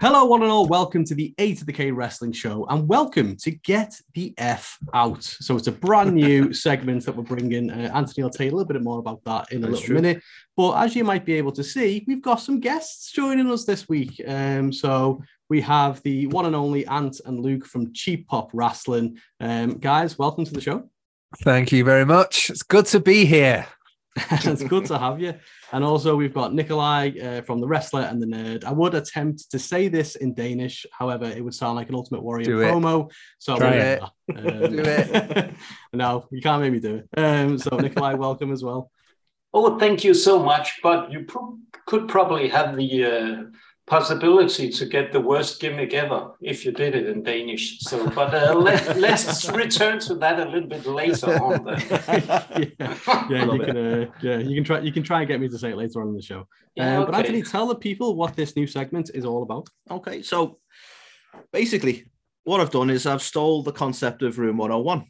Hello, one and all. Welcome to the A to the K Wrestling Show, and welcome to Get the F Out. So it's a brand new segment that we're bringing. Uh, Anthony will tell you a little bit more about that in a That's little true. minute. But as you might be able to see, we've got some guests joining us this week. Um, so we have the one and only Ant and Luke from Cheap Pop Wrestling. Um, guys, welcome to the show. Thank you very much. It's good to be here. it's good to have you. And also, we've got Nikolai uh, from The Wrestler and The Nerd. I would attempt to say this in Danish. However, it would sound like an Ultimate Warrior Do it. promo. So Try it. Do it. no, you can't make me do it. Um, so, Nikolai, welcome as well. Oh, thank you so much. But you pro- could probably have the uh, possibility to get the worst gimmick ever if you did it in Danish. So, but uh, let, let's return to that a little bit later on. Then. yeah, yeah, you can, uh, yeah, you can try. You can try and get me to say it later on in the show. Yeah, Um, But okay. Anthony, tell the people what this new segment is all about. Okay, so basically, what I've done is I've stole the concept of Room 101.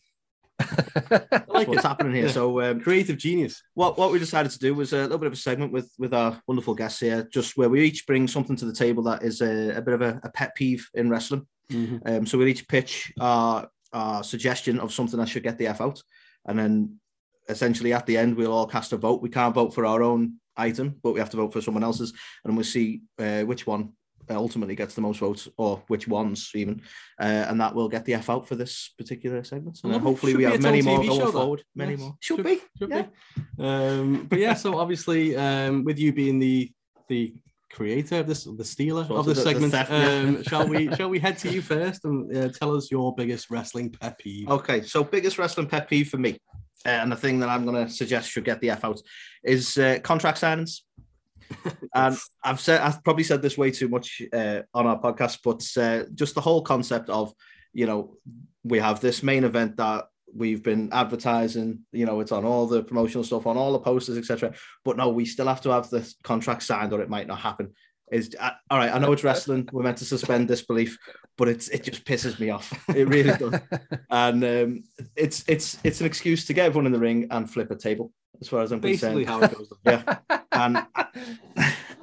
I like What's happening here? So, um, Creative genius. what what we decided to do was a little bit of a segment with with our wonderful guests here, just where we each bring something to the table that is a, a bit of a, a pet peeve in wrestling. Mhm. Um, so we'll each pitch our, our suggestion of something that should get the F out. And then essentially at the end, we'll all cast a vote. We can't vote for our own item, but we have to vote for someone else's. And we'll see uh, which one ultimately gets the most votes or which ones even. Uh, and that will get the F out for this particular segment. And then hopefully Should we have many own more TV show, going that. forward. Many Yes. more. Should Should, be. be. Should yeah. be. Um, but yeah, so obviously, um, with you being the the creator of this, the stealer Sort of of this the- the segment, theft, yeah. um, shall we shall we head to you first and uh, tell us your biggest wrestling pet peeve? Okay, so biggest wrestling pet peeve for me, uh, and the thing that I'm going to suggest should get the F out is uh, contract signings. and I've said I've probably said this way too much uh, on our podcast, but uh, just the whole concept of you know we have this main event that we've been advertising, you know, it's on all the promotional stuff, on all the posters, etc. But no, we still have to have the contract signed, or it might not happen. Is uh, all right. I know it's wrestling. We're meant to suspend disbelief, but it's it just pisses me off. It really does and um, it's it's it's an excuse to get everyone in the ring and flip a table, as far as I'm Basically, concerned. how it goes. Yeah, and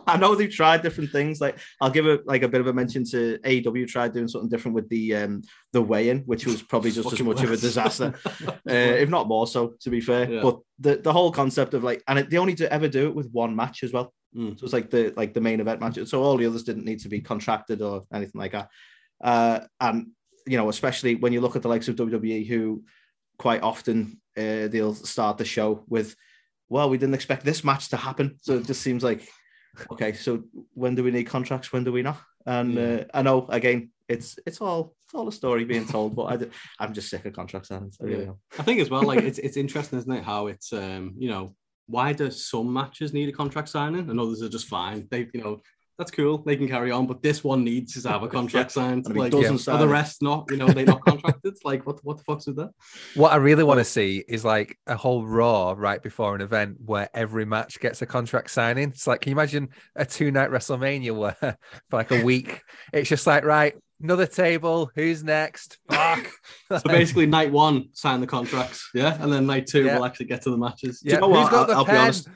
I, know they've tried different things. Like I'll give it like a bit of a mention to AEW tried doing something different with the um the weigh-in, which was probably just as much of a disaster, uh, if not more so. To be fair, Yeah. but the the whole concept of like, and it, they only do, ever do it with one match as well. Mm. So it's like the like the main event match. So all the others didn't need to be contracted or anything like that. Uh, and you know, especially when you look at the likes of WWE, who quite often uh, they'll start the show with, "Well, we didn't expect this match to happen." So it just seems like, okay, so when do we need contracts? When do we not? And Yeah. uh, I know again, it's it's all it's all a story being told, but i i'm just sick of contract signings. I really Yeah. am. I think as well, like it's it's interesting, isn't it? How it's um, you know, why do some matches need a contract signing and others are just fine? They, you know, that's cool, they can carry on, but this one needs to have a contract signed. If he Like, doesn't are sign the rest not, you know, they not contracted? like, what what the fuck's with that? What I really want to see is like a whole Raw right before an event where every match gets a contract signing. It's like, can you imagine a two night WrestleMania where for like a week it's just like, right, another table, who's next? Fuck. So basically, night one sign the contracts, yeah, and then night two Yeah. we'll actually get to the matches. Do you Yeah, know who's what? got I'll, the I'll be pen? honest.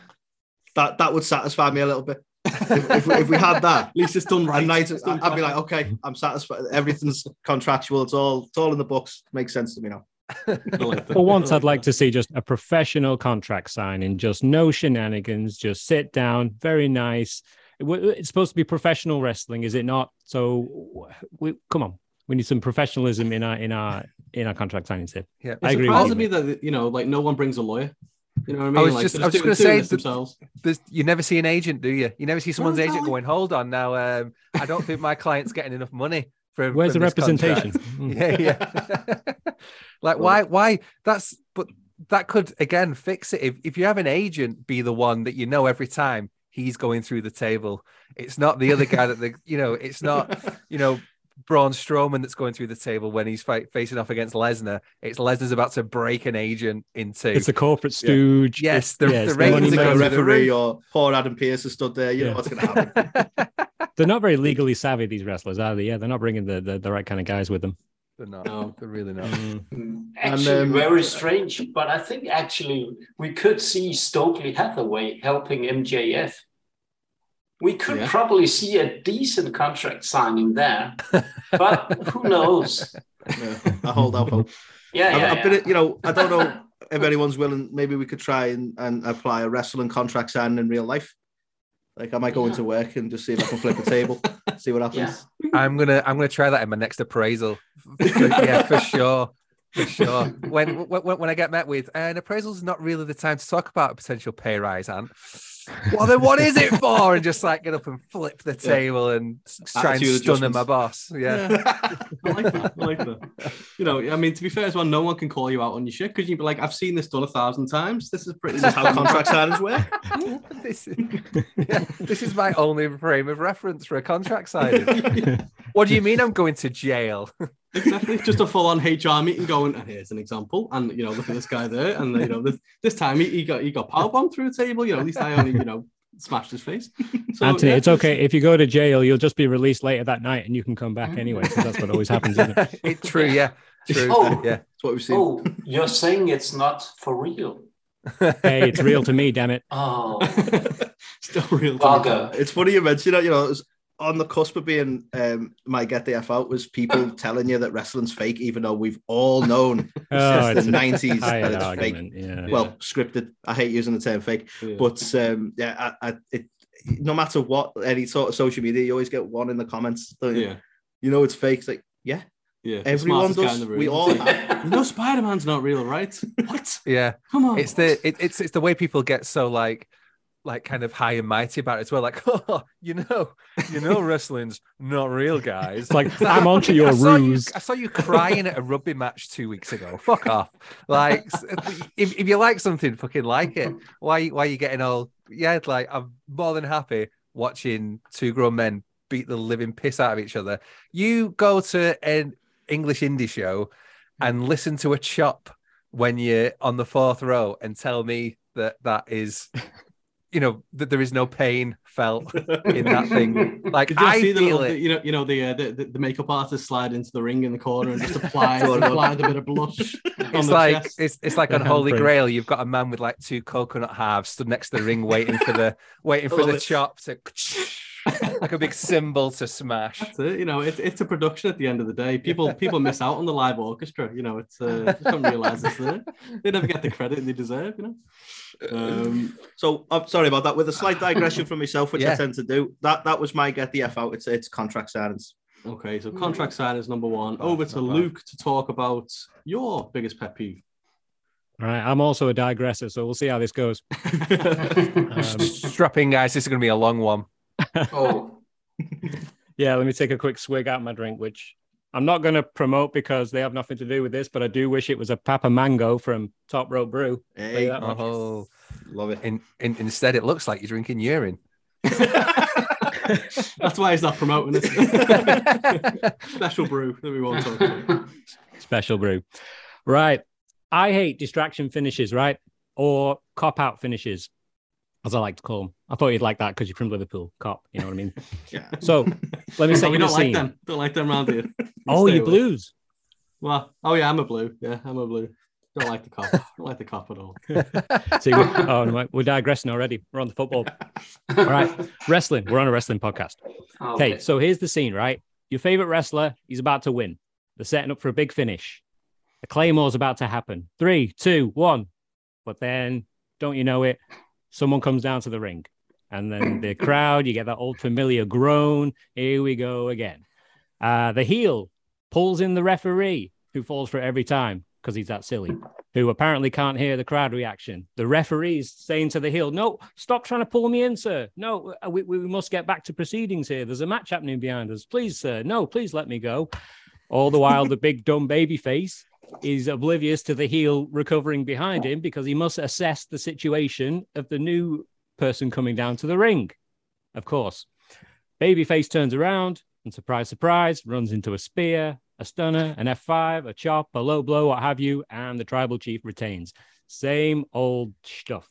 That that would satisfy me a little bit. If, if, we, if we had that, At least it's done right. night, It's done I'd be like, okay, I'm satisfied. Everything's contractual. It's all it's all in the books. Makes sense to me now. Like. For once, I I'd like to see just a professional contract signing, just no shenanigans, just sit down, very nice. It's supposed to be professional wrestling, is it not? So, we come on, we need some professionalism in our in our in our contract signings here. Yeah. It I agree with surprises you, me that you know, like no one brings a lawyer. You know what I mean? I was like, just- they're I was just gonna say this that- themselves. You never see an agent, do you? You never see someone's Well, agent no. going, hold on now. Um, I don't think my client's getting enough money for Where's the from this contract." representation? Mm. yeah, yeah. like why? Why? That's but that could again fix it if if you have an agent be the one that you know every time he's going through the table. It's not the other guy that the you know. It's not you know. Braun Strowman that's going through the table when he's fight, facing off against Lesnar. It's Lesnar's about to break an agent into. It's a corporate stooge. Yes, the- yeah, the it's money are Like a going making- through the referee roof. or poor Adam Pearce has stood there. You know what's going to happen. They're not very legally savvy, these wrestlers, are they? Yeah, they're not bringing the, the, the right kind of guys with them. They're not. No. They're really not. Mm. Actually, um, very strange. But I think actually we could see Stokely Hathaway helping MJF. We could Yeah. probably see a decent contract signing there, but who knows? Yeah, I hold out hope. Yeah, I've, yeah, I've been, yeah. you know, I don't know if anyone's willing. Maybe we could try and, and apply a wrestling contract signing in real life. Like I might go Yeah. into work and just see if I can flip a table, see what happens. I'm gonna I'm gonna try that in my next appraisal. yeah, for sure. For sure. When when, when I get met with an appraisal is not really the time to talk about a potential pay rise, and well then what is it for? And just like get up and flip the Yeah. table and s- try and stun at my adjustments. boss. Yeah. I like that. I like that. You know, I mean, to be fair as well, no one can call you out on your shit because you'd be like, I've seen this done a thousand times. This is pretty This is how contract signings work. this, is, yeah, this is my only frame of reference for a contract signing. What do you mean I'm going to jail? Exactly. Just a full on HR meeting going, and here's an example. And, you know, look at this guy there. And, you know, this, this time he, he got he got powerbombed through a table. You know, at least I only, you know, smashed his face. So, Anthony, yeah, it's okay. If you go to jail, you'll just be released later that night and you can come back mm. anyway. 'cause that's what always happens, isn't it? It- true, yeah. True. Oh. Yeah. That's what we've seen. Oh, you're saying it's not for real? Hey, it's real to me, damn it. Oh, Still real. to me. It's funny you mentioned that. You know, it was on the cusp of being um, my get the f out was people telling you that wrestling's fake, even though we've all known Oh, since it's the a nineties that it's fake. Yeah. Well, scripted. I hate using the term fake, Yeah. but um, yeah, I, I, it, no matter what any sort of social media, you always get one in the comments. Don't you? yeah. You know it's fake. It's like yeah, Yeah. the everyone smartest guy in does. We all have. You know, Spider Man's not real, right? What? Yeah. Come on. It's the it, it's it's the way people get so like like kind of high and mighty about it as well. Like, oh, you know, you know, wrestling's not real, guys. It's like, I'm onto your I saw you- ruse. I saw you crying at a rugby match two weeks ago. Fuck off. Like, uh, if, if you like something, fucking like it. Why why are you getting all? Yeah, like I'm more than happy watching two grown men beat the living piss out of each other. You go to an English indie show and listen to a chop when you're on the fourth row and tell me that that is. You know that there is no pain felt in that thing. Like you I see the, feel little, it. you know, you know the, uh, the the the makeup artist slide into the ring in the corner and just apply Go on, go on. applied a bit of blush. on It's the like chest. it's it's like The on Holy handprint. Grail. You've got a man with like two coconut halves stood next to the ring, waiting for the waiting for the it. chop to like a big symbol to smash. That's it. You know, it's it's a production at the end of the day. People people miss out on the live orchestra. You know, it's uh, they don't realize it's there. They never get the credit they deserve. You know. Um, So I'm sorry about that. With a slight digression from myself, which I tend to do, that that was my get the f out. It's it's contract signings. okay, so contract sign is number one. Oh, Over to not bad. Luke to talk about your biggest pet peeve. All right. I'm also a digressor, so we'll see how this goes. Um, Strap in, guys. This is going to be a long one. Oh, yeah, let me take a quick swig out of my drink, which I'm not going to promote because they have nothing to do with this, but I do wish it was a Papa Mango from Top Rope Brew. Hey, that much. Oh, love it. in, in, instead, it looks like you're drinking urine. That's why he's not promoting it. Special brew that we won't talk about. Special brew. Right. I hate distraction finishes, right? Or cop out finishes, as I like to call them. I thought you'd like that because you're from Liverpool, cop. You know what I mean? Yeah. So let me set we you don't like scene. them. Don't like them around here. Oh, you blues. Well, oh yeah, I'm a blue. Yeah, I'm a blue. Don't like the cop. Don't like the cop at all. See, we're, oh, no, we're digressing already. We're on the football. All right. Wrestling. We're on a wrestling podcast. Oh, okay, so here's the scene, right? Your favorite wrestler, he's about to win. They're setting up for a big finish. The Claymore's about to happen. Three, two, one. But then, don't you know it? Someone comes down to the ring. And then the crowd, you get that old familiar groan. Here we go again. Uh, the heel pulls in the referee, who falls for it every time because he's that silly, who apparently can't hear the crowd reaction. The referee's saying to the heel, No, stop trying to pull me in, sir. No, uh, we, we must get back to proceedings here. There's a match happening behind us. Please, sir. No, please let me go. All the while, the big dumb baby face is oblivious to the heel recovering behind him because he must assess the situation of the new person coming down to the ring. Of course, babyface turns around and surprise, surprise, runs into a spear, a stunner, an F5, a chop, a low blow, what have you, and the tribal chief retains. Same old stuff.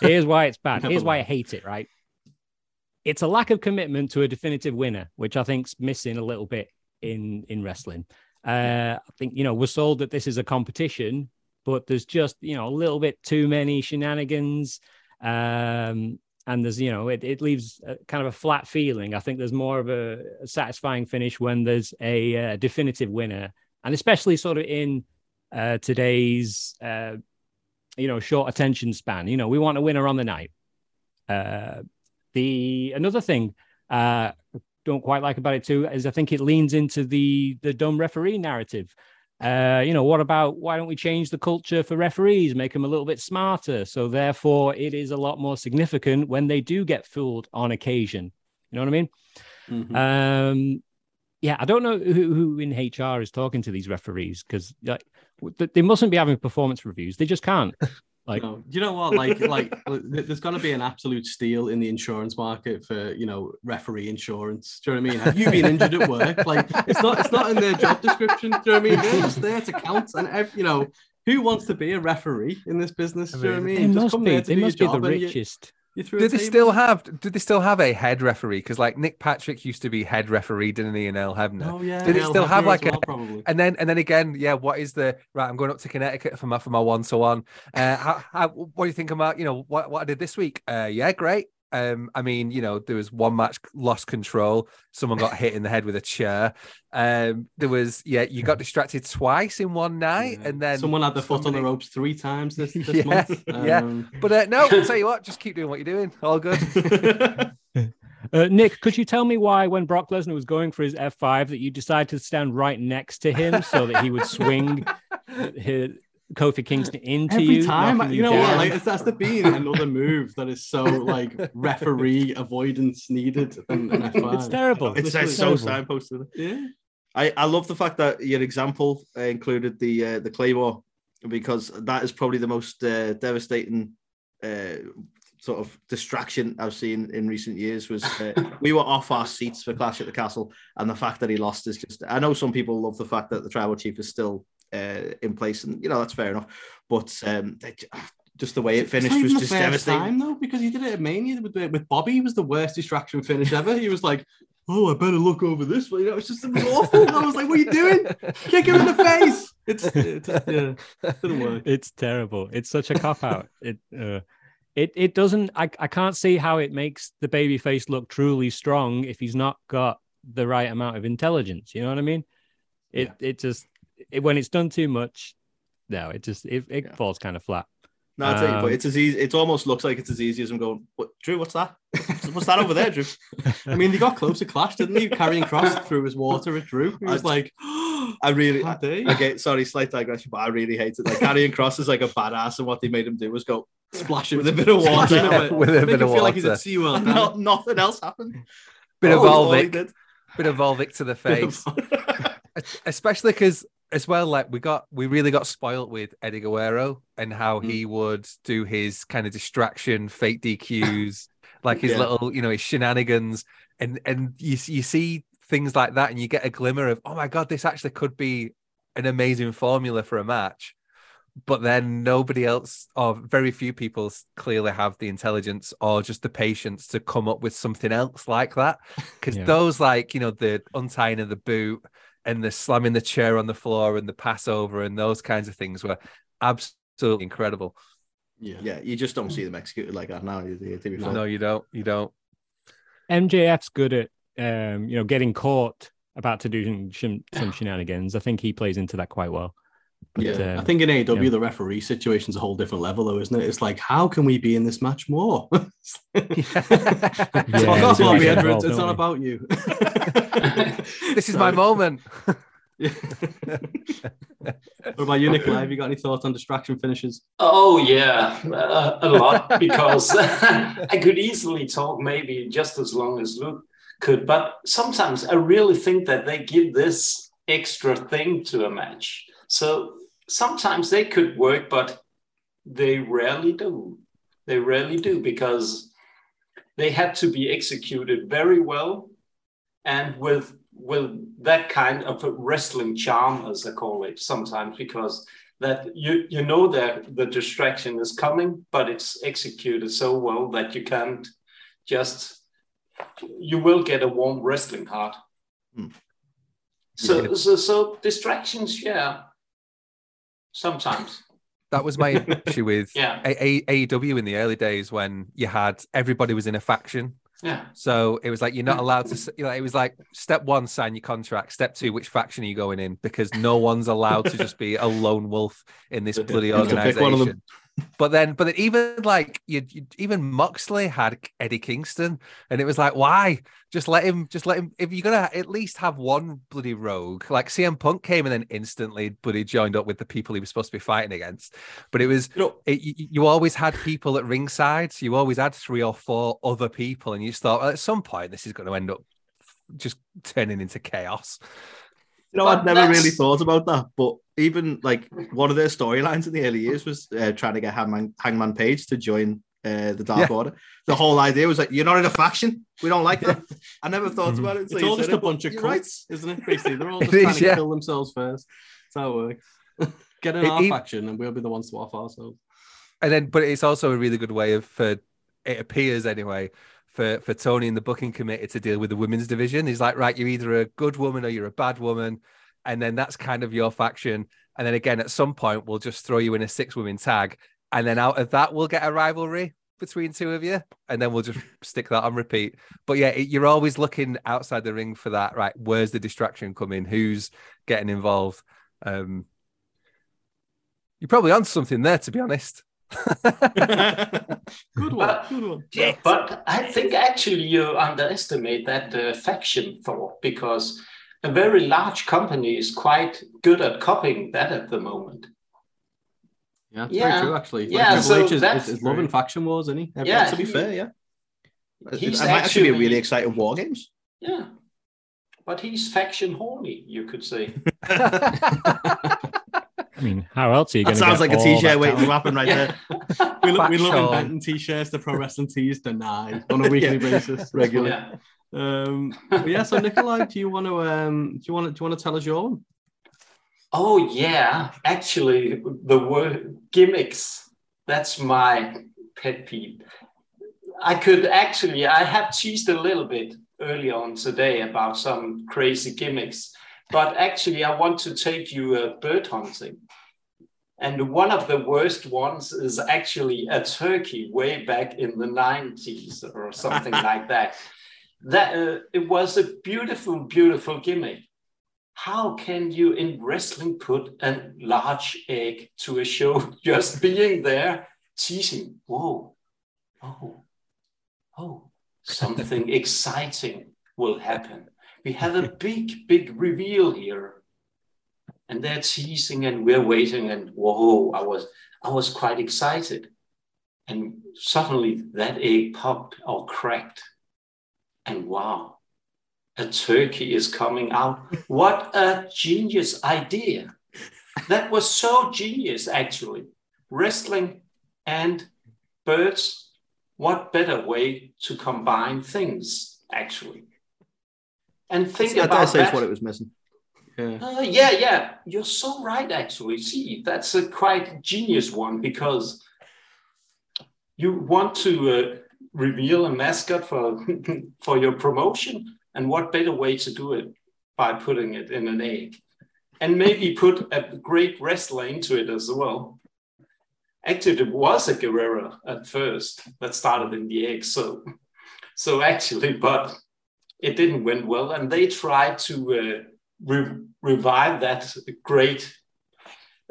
Here's why it's bad. Here's why I hate it, right? It's a lack of commitment to a definitive winner, which I think's missing a little bit in in wrestling. Uh, I think you know we're sold that this is a competition, but there's just you know a little bit too many shenanigans. Um, and there's you know it, it leaves a, kind of a flat feeling. I think there's more of a, satisfying finish when there's a, a, definitive winner, and especially sort of in uh, today's uh, you know short attention span. You know, we want a winner on the night. Uh, the another thing uh, don't quite like about it too is I think it leans into the the dumb referee narrative. Uh, you know, what about why don't we change the culture for referees, make them a little bit smarter? So therefore, it is a lot more significant when they do get fooled on occasion. You know what I mean? Mm-hmm. Um, yeah, I don't know who, who in HR is talking to these referees because like, they mustn't be having performance reviews. They just can't. Like, no. you know what? Like, like there's going to be an absolute steal in the insurance market for you know referee insurance. Do you know what I mean? Have you been injured at work? Like, it's not it's not in their job description. Do you know what I mean? They're just there to count, and every, you know who wants to be a referee in this business? Do you know what I mean? They just must be. They must be the richest. You do they still have? Do they still have a head referee? Because like Nick Patrick used to be head referee, didn't he? In Earl Hebner. Oh yeah. Did it still have like well, a? Probably. And then and then again, yeah. What is the right? I'm going up to Connecticut for my for my one to one. Uh, what do you think about you know what what I did this week? Uh, yeah, great. Um, I mean, you know, there was one match lost control. Someone got hit in the head with a chair. Um, there was, yeah, you got distracted twice in one night, Yeah. and then someone had the foot on the ropes three times this, this Yeah, month. yeah. Um, But uh, no, I'll tell you what, just keep doing what you're doing. All good. Uh, Nick, could you tell me why, when Brock Lesnar was going for his F5, that you decided to stand right next to him so that he would swing his, Kofi Kingston into Every you? time, knocking you know down? what? Like, it's, that's the being another move that is so like referee avoidance needed. And, and it's terrible. It's, it's so terrible. signposted. Yeah. I, I love the fact that your example uh, included the uh, the claymore because that is probably the most uh, devastating uh, sort of distraction I've seen in recent years. Was uh, we were off our seats for Clash at the Castle, and the fact that he lost is just. I know some people love the fact that the tribal chief is still uh, in place, and you know that's fair enough. But um, they, just the way it It's finished not was even the just first devastating. time though, because he did it at Mania with, with Bobby. He was the worst distraction finish ever. He was like, "Oh, I better look over this way." You know, it's just it was awful. I was like, "What are you doing? Kick him in the face!" It's, it just, yeah, it didn't work. It's terrible. It's such a cop out. It uh, it it doesn't. I I can't see how it makes the baby face look truly strong if he's not got the right amount of intelligence. You know what I mean? It it just it, when it's done too much, no, it just it, it Yeah. falls kind of flat. No, I tell you, Um, but it's as easy. It almost looks like it's as easy as I'm going. What, Drew? What's that? What's that over there, Drew? I mean, they got close to clash, didn't they? Karrion Kross through his water at Drew. He was I- like, I really. "How dare? Okay, sorry, slight digression, but I really hate it. Like Karrion Kross is like a badass, and what they made him do was go splash him with a bit of water. Splash him Yeah, with a bit him of feel like he's water. at SeaWorld. no, nothing else happened. Bit of Oh, all he Volvic, bit of Volvic to the face. especially because as well like we got we really got spoiled with Eddie Guerrero and how mm. he would do his kind of distraction fake DQs like his Yeah. little you know his shenanigans and and you you see things like that and you get a glimmer of oh my god this actually could be an amazing formula for a match but then nobody else or very few people clearly have the intelligence or just the patience to come up with something else like that because Yeah. those like you know the untying of the boot and the slamming the chair on the floor and the passover and those kinds of things were absolutely incredible yeah. Yeah, you just don't see them executed like that now. you- you- to be fair. no you don't you don't MJF's good at um, you know getting caught about to do some, some shenanigans. I think he plays into that quite well. But, yeah, I um, think in AEW yeah. the referee situation's a whole different level, though, isn't it? It's like, how can we be in this match more? It's Yeah, Fuck off, we do Bobby get Edwards. involved, It's don't we? about you. this is my moment What about you, Nikolai? Have you got any thoughts on distraction finishes? Oh yeah, uh, a lot because I could easily talk maybe just as long as Luke could, but sometimes I really think that they give this extra thing to a match. So sometimes they could work, but they rarely do. They rarely do because they have to be executed very well and with with that kind of a wrestling charm, as I call it sometimes, because that you you know that the distraction is coming, but it's executed so well that you can't just you will get a warm wrestling heart. Hmm. So, Yeah. so so distractions, yeah. Sometimes. That was my issue with Yeah. A- A- AEW in the early days when you had everybody was in a faction. Yeah. So it was like you're not allowed to. You know, it was like step one, sign your contract. Step two, which faction are you going in? Because no one's allowed to just be a lone wolf in this bloody You pick one of them. organization. But then, but then even like you, you, even Moxley had Eddie Kingston, and it was like, why? Just let him. Just let him. If you're gonna at least have one bloody rogue, like CM Punk came and then instantly, bloody joined up with the people he was supposed to be fighting against. But it was You know, it, you, you always had people at ringside, so you always had three or four other people, and you just thought well, at some point this is going to end up just turning into chaos. You know, I'd never really thought about that, but even like one of their storylines in the early years was uh, trying to get Hangman, Hangman Page to join uh, the Dark Yeah. Order. The whole idea was like, you're not in a faction. We don't like that. I never thought Mhm. about it. until It's all just a it, but bunch of you're cults, isn't it, Basically, They're all It just trying is, to yeah. kill themselves first. That's how it works. Get in It- our it- faction and we'll be the ones to off ourselves. And then, but it's also a really good way of, for it appears anyway, for for Tony and the booking committee to deal with the women's division. He's like, right, you're either a good woman or you're a bad woman, and then that's kind of your faction. And then again, at some point, we'll just throw you in a six women tag, and then out of that, we'll get a rivalry between two of you, and then we'll just stick that on repeat. But yeah, it, you're always looking outside the ring for that. Right, where's the distraction coming? Who's getting involved? Um, you're probably on something there, to be honest. Good one. But- good one. Shit. But I think actually you underestimate that uh, faction thought because a very large company is quite good at copying that at the moment. Yeah, it's Yeah. very true, actually. Like, Yeah, Triple so H is, that's is, is loving faction wars, isn't he? Yeah. to be fair, yeah. He's it might actually be a really exciting war games. Yeah. But he's faction horny, you could say. I mean, how else are you going to sounds like a t-shirt waiting to happen right Yeah. there. we, lo- we Fact love inventing t-shirts. The pro wrestling tees deny on a weekly Yeah. basis. Regularly. Yeah. Um, but yeah, so Nikolai, do you want to um, do you want to do you want to tell us your one? Oh yeah, actually, the word gimmicks. That's my pet peeve. I could actually, I have teased a little bit early on today about some crazy gimmicks, but actually, I want to take you uh, bird hunting. And one of the worst ones is actually a turkey way back in the 90s or something like that. That uh, it was a beautiful, beautiful gimmick. How can you in wrestling put a large egg to a show just being there teasing? Whoa oh oh something exciting will happen. We have a big big reveal here and they're teasing and we're waiting and whoa i was i was quite excited and suddenly that egg popped or cracked and wow a turkey is coming out. What a genius idea! That was so genius, actually. Wrestling and birds, what better way to combine things, actually? And think I dare about say that. what it was missing. Yeah. Uh, yeah, yeah, you're so right. Actually, see, that's a quite genius one because you want to uh, reveal a mascot for for your promotion, and what better way to do it by putting it in an egg, and maybe put a great wrestler into it as well. Actually, it was a Guerrero at first that started in the egg, so so actually, but it didn't went well, and they tried to. Uh, re- revive that great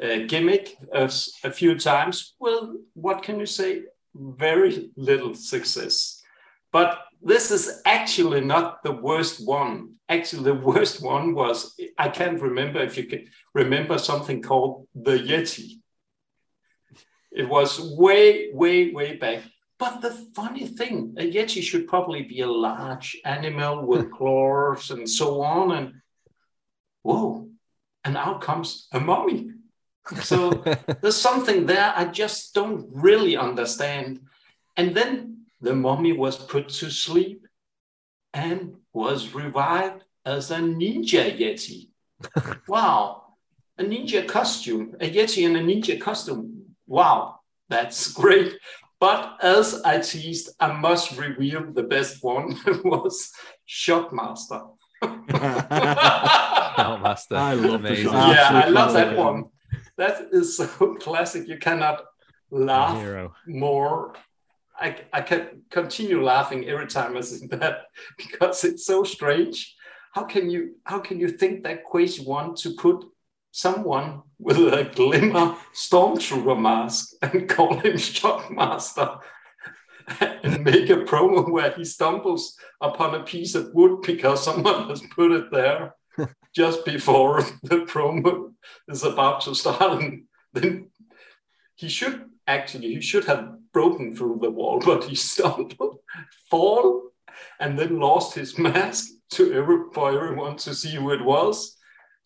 uh, gimmick a few times. Well, what can you say? Very little success. But this is actually not the worst one. Actually, the worst one was I can't remember if you can remember something called the Yeti. It was way, way, way back. But the funny thing, a Yeti should probably be a large animal with claws and so on. And whoa, and out comes a mummy. So there's something there I just don't really understand. And then the mummy was put to sleep and was revived as a ninja yeti. wow, a ninja costume, a yeti in a ninja costume. Wow, that's great. But as I teased, I must reveal the best one was Shockmaster. Master. I love the Amazing. shot. yeah, I love that one. that is so classic. You cannot laugh Hero. more. I, I can continue laughing every time I see that because it's so strange. How can you how can you think that crazy want to put someone with a glimmer stormtrooper mask and call him Shockmaster and make a promo where he stumbles upon a piece of wood because someone has put it there just before the promo is about to start. And then he should actually he should have broken through the wall, but he stumbled, fall, and then lost his mask to every, for everyone to see who it was.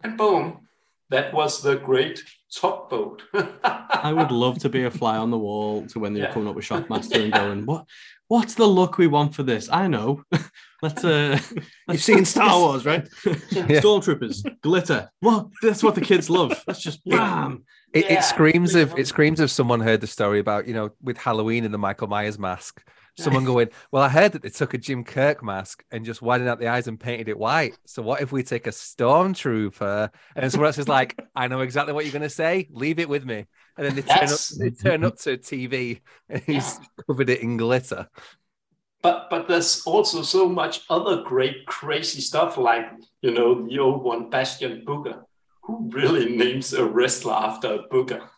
And boom, that was the great top boat. I would love to be a fly on the wall to when they're Yeah. coming up with Shockmaster and going, "What? What's the look we want for this?" I know. let's uh, You've seen Star Wars, right? stormtroopers, glitter. Well, that's what the kids love. Let's just bam. It, Yeah, it screams of it screams of someone heard the story about you know with Halloween and the Michael Myers mask. Someone going, well, I heard that they took a Jim Kirk mask and just widened out the eyes and painted it white. So what if we take a stormtrooper? And someone else is like, I know exactly what you're going to say. Leave it with me. And then they turn up, they turn up to TV and he's covered it in glitter. but but there's also so much other great crazy stuff like you know the old one Bastion Booger. Who really names a wrestler after a booger?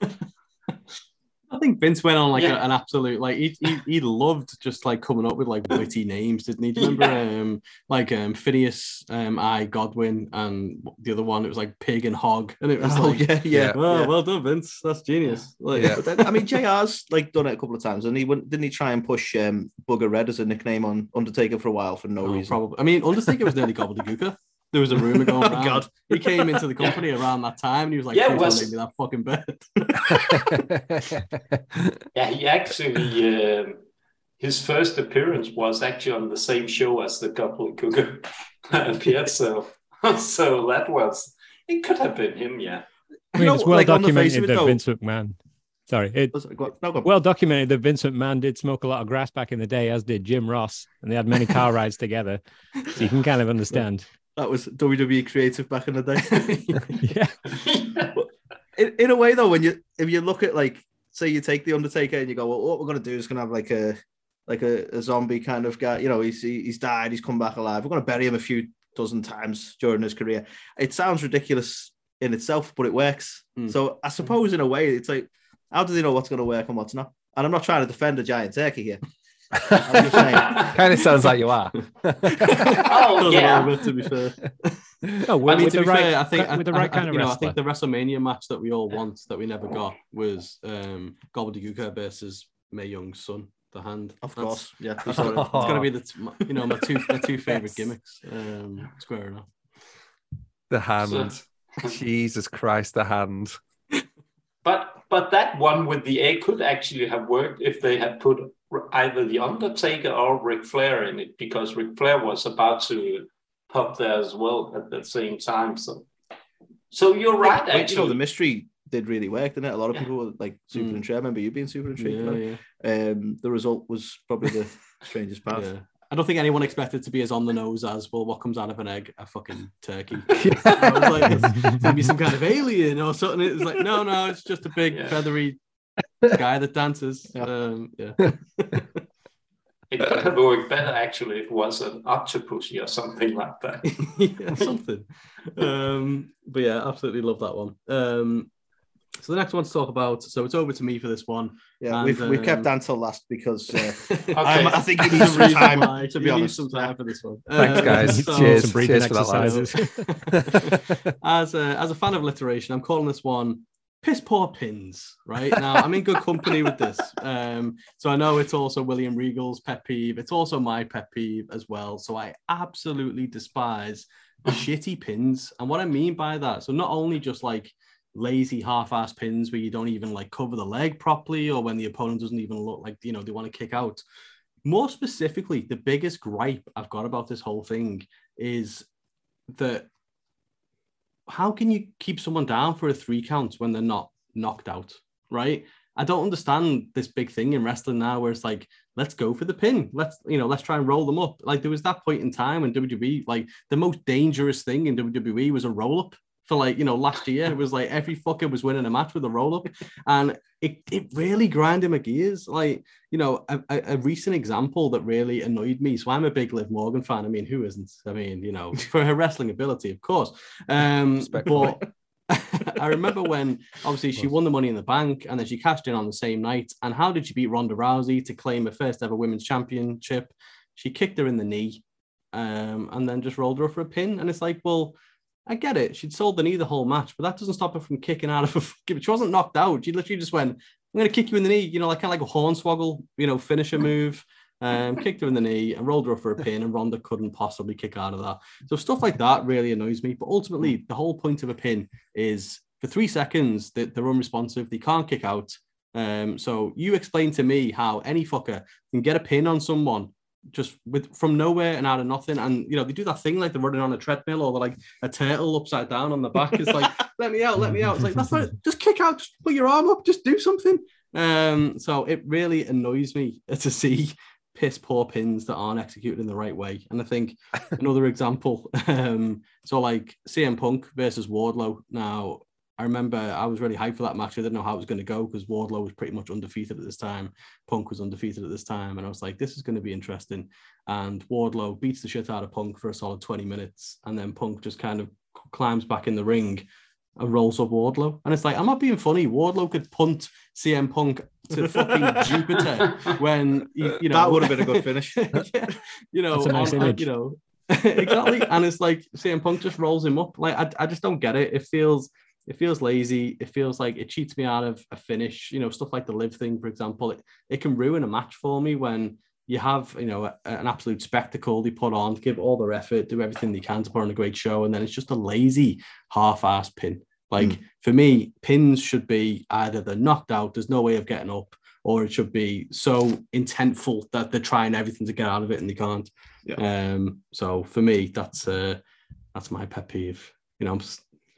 I think Vince went on like Yeah. a, an absolute like he, he he loved just like coming up with like witty names, didn't he? Do you remember um like um Phineas um I Godwin and the other one it was like Pig and Hog and it was Oh, like yeah, yeah. oh yeah. well done Vince that's genius like Yeah. Then, I mean, JR's like done it a couple of times, and he wouldn't didn't he try and push um, Bugger Red as a nickname on Undertaker for a while for no Oh, reason? probably I mean Undertaker was nearly gobbledygooker there was a rumor going Oh, around God. he came into the company around that time and he was like Yeah, please don't was- name me that fucking bed Yeah, he actually um his first appearance was actually on the same show as the couple Cougar appeared. So so that was it could have been him, yeah. I mean, You it's well like, on the face documented of it, that though- Vince McMahon. Sorry, it Was it- go on, no, well documented that Vince McMahon did smoke a lot of grass back in the day, as did Jim Ross, and they had many car rides together. So you can kind of understand. That was WWE creative back in the day. Yeah, in, in a way, though, when you if you look at like say you take the Undertaker and you go, well, what we're gonna do is gonna have like a like a, a zombie kind of guy. You know, he's he- he's died, he's come back alive. We're gonna bury him a few dozen times during his career. It sounds ridiculous in itself, but it works. Hmm. So I suppose in a way, it's like, how do they know what's gonna work and what's not? And I'm not trying to defend a giant turkey here. I'm just saying. kind of sounds like you are. oh Does a yeah. bit, to be fair no, with, I mean, with to the be right, fair, I think with the right I- kind of you know, I think the WrestleMania match that we all want that we never got was um, Gobbledygooker versus Mae Young's son, the Hand. Of That's- course, yeah. That's what it's going to be the t- you know my two my two favorite gimmicks. Um, square enough. The So- hand. Jesus Christ, the hand. But but that one with the egg could actually have worked if they had put either the Undertaker or Ric Flair in it, because Ric Flair was about to pop there as well at the same time. So so you're right. Wait, you know, the mystery did really work, didn't it? A lot of Yeah. people were like super Mm. intrigued. I remember you being super intrigued. Yeah, yeah, Um, the result was probably the strangest part. yeah. I don't think anyone expected to be as on the nose as well. What comes out of an egg? A fucking turkey. I was like, it's, it's gonna be some kind of alien or something. It's like, no, no, it's just a big Yeah. feathery guy that dances. Yeah. Um, yeah. it could have worked better actually if it was an octopus or something like that. yeah, something. Um, but yeah, absolutely love that one. Um, so the next one to talk about. So it's over to me for this one. Yeah, And, we've we've kept um, Dan till last because uh, Okay. I, I think you need a some time. why. To You be need honest, some time for this one. Thanks, Um, guys. so- Cheers. Some breathing Cheers for that, as a as a fan of alliteration, I'm calling this one piss poor pins. Right now, I'm in good company with this. Um, so I know it's also William Regal's pet peeve. It's also my pet peeve as well. So I absolutely despise shitty pins. And what I mean by that, so not only just like lazy half-ass pins where you don't even like cover the leg properly, or when the opponent doesn't even look like you know they want to kick out. More specifically, the biggest gripe I've got about this whole thing is that how can you keep someone down for a three count when they're not knocked out, right? I don't understand this big thing in wrestling now where it's like, let's go for the pin. Let's, you know, let's try and roll them up. Like there was that point in time when WWE, like the most dangerous thing in WWE was a roll up. For like you know last year. It was like every fucker was winning a match with a roll up, and it, it really grinded my gears. Like you know, a, a, recent example that really annoyed me. So I'm a big Liv Morgan fan. I mean, who isn't? I mean, you know, for her wrestling ability, of course. Um, but I remember when obviously she won the money in the bank and then she cashed in on the same night. And how did she beat Ronda Rousey to claim her first ever women's championship? She kicked her in the knee um, and then just rolled her up for a pin. And it's like, well, I get it. She'd sold the knee the whole match, but that doesn't stop her from kicking out of a. She wasn't knocked out. She literally just went, I'm going to kick you in the knee, you know, like kind of like a hornswoggle, you know, finisher move. Um, kicked her in the knee and rolled her up for a pin, and Ronda couldn't possibly kick out of that. So stuff like that really annoys me. But ultimately, the whole point of a pin is for three seconds that they're unresponsive, they can't kick out. Um, so you explain to me how any fucker can get a pin on someone just with from nowhere and out of nothing. And you know, they do that thing like they're running on a treadmill or they're like a turtle upside down on the back. It's like, let me out, let me out. It's like that's not just kick out, just put your arm up, just do something. Um, so it really annoys me to see piss poor pins that aren't executed in the right way. And I think another example, um, so like CM Punk versus Wardlow. Now, I remember I was really hyped for that match. I didn't know how it was going to go because Wardlow was pretty much undefeated at this time. Punk was undefeated at this time. And I was like, this is going to be interesting. And Wardlow beats the shit out of Punk for a solid 20 minutes. And then Punk just kind of climbs back in the ring and rolls up Wardlow. And it's like, I'm not being funny. Wardlow could punt CM Punk to fucking Jupiter when you, you, know that would have been a good finish. you know, nice on, you know, exactly. And it's like CM Punk just rolls him up. Like I, I just don't get it. It feels it feels lazy. It feels like it cheats me out of a finish. You know, stuff like the live thing, for example. It, it can ruin a match for me when you have you know a, an absolute spectacle they put on, give all their effort, do everything they can to put on a great show, and then it's just a lazy half-ass pin. Like mm. for me, pins should be either they're knocked out, there's no way of getting up, or it should be so intentful that they're trying everything to get out of it and they can't. Yeah. Um, so for me, that's uh, that's my pet peeve. You know,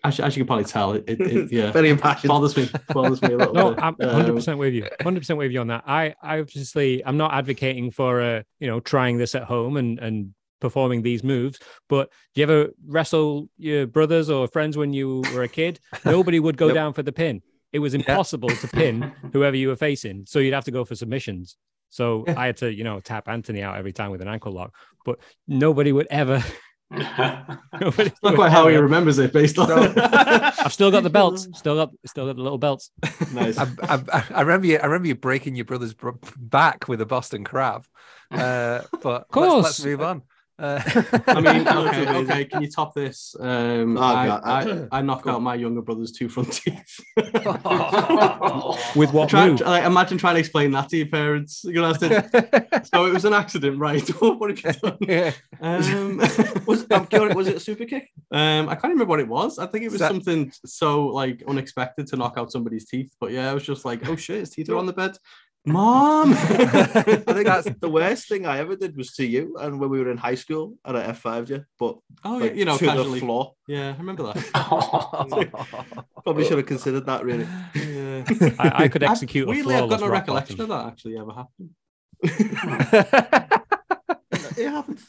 as, as you can probably tell, it, it, yeah, very impassioned. Bothers me, bothers me a little. no, bit. I'm 100 um, percent with you. 100 percent with you on that. I, I obviously, I'm not advocating for uh, you know, trying this at home and and performing these moves. But do you ever wrestle your brothers or friends when you were a kid? Nobody would go down for the pin. It was impossible yeah. to pin whoever you were facing. So you'd have to go for submissions. So yeah. I had to, you know, tap Anthony out every time with an ankle lock. But nobody would ever not quite how he remembers it based on. I've still got the belts. Still got, still got the little belts. Nice. I, I, I, remember you. I remember you breaking your brother's back with a Boston crab. Uh, but of course, let's, let's move on. Uh, I mean, okay, okay. Can you top this? Um, oh, I, I, I, knock out my younger brother's two front teeth. With what try, like, imagine trying to explain that to your parents. You know, so it was an accident, right? what have you done? Um, was, I'm curious, was it a super kick? Um, I can't remember what it was. I think it was that... something so like unexpected to knock out somebody's teeth. But yeah, I was just like, oh shit, his teeth are on the bed. Mom, I think that's the worst thing I ever did was to you, and when we were in high school, and I F five you, but oh like, yeah, you know, to casually. the floor. Yeah, I remember that. Probably should have considered that. Really, yeah. I, I could execute. I've, weirdly, I've got no recollection bottom. of that actually ever happened. it happened.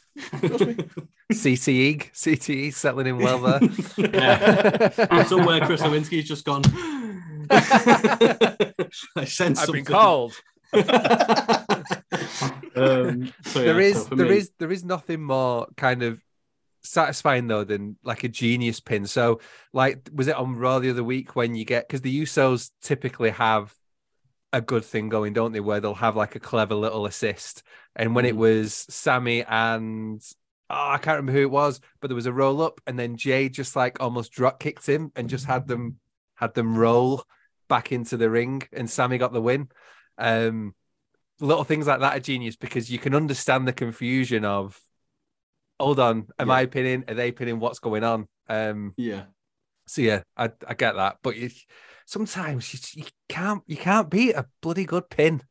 CTE, CTE settling in well there. Yeah. Somewhere Chris Nowinski's just gone. I sense I've something. been called. um, so there yeah, is so there me... is there is nothing more kind of satisfying though than like a genius pin. So like was it on Raw the other week when you get because the Usos typically have a good thing going, don't they? Where they'll have like a clever little assist. And when mm. it was Sami and oh, I can't remember who it was, but there was a roll up, and then Jay just like almost drop kicked him and just had them had them roll back into the ring, and Sami got the win. Um, little things like that are genius because you can understand the confusion of, hold on, am yeah. I pinning? Are they pinning? What's going on? Um, yeah. So yeah, I, I get that, but you, sometimes you, you can't you can't beat a bloody good pin.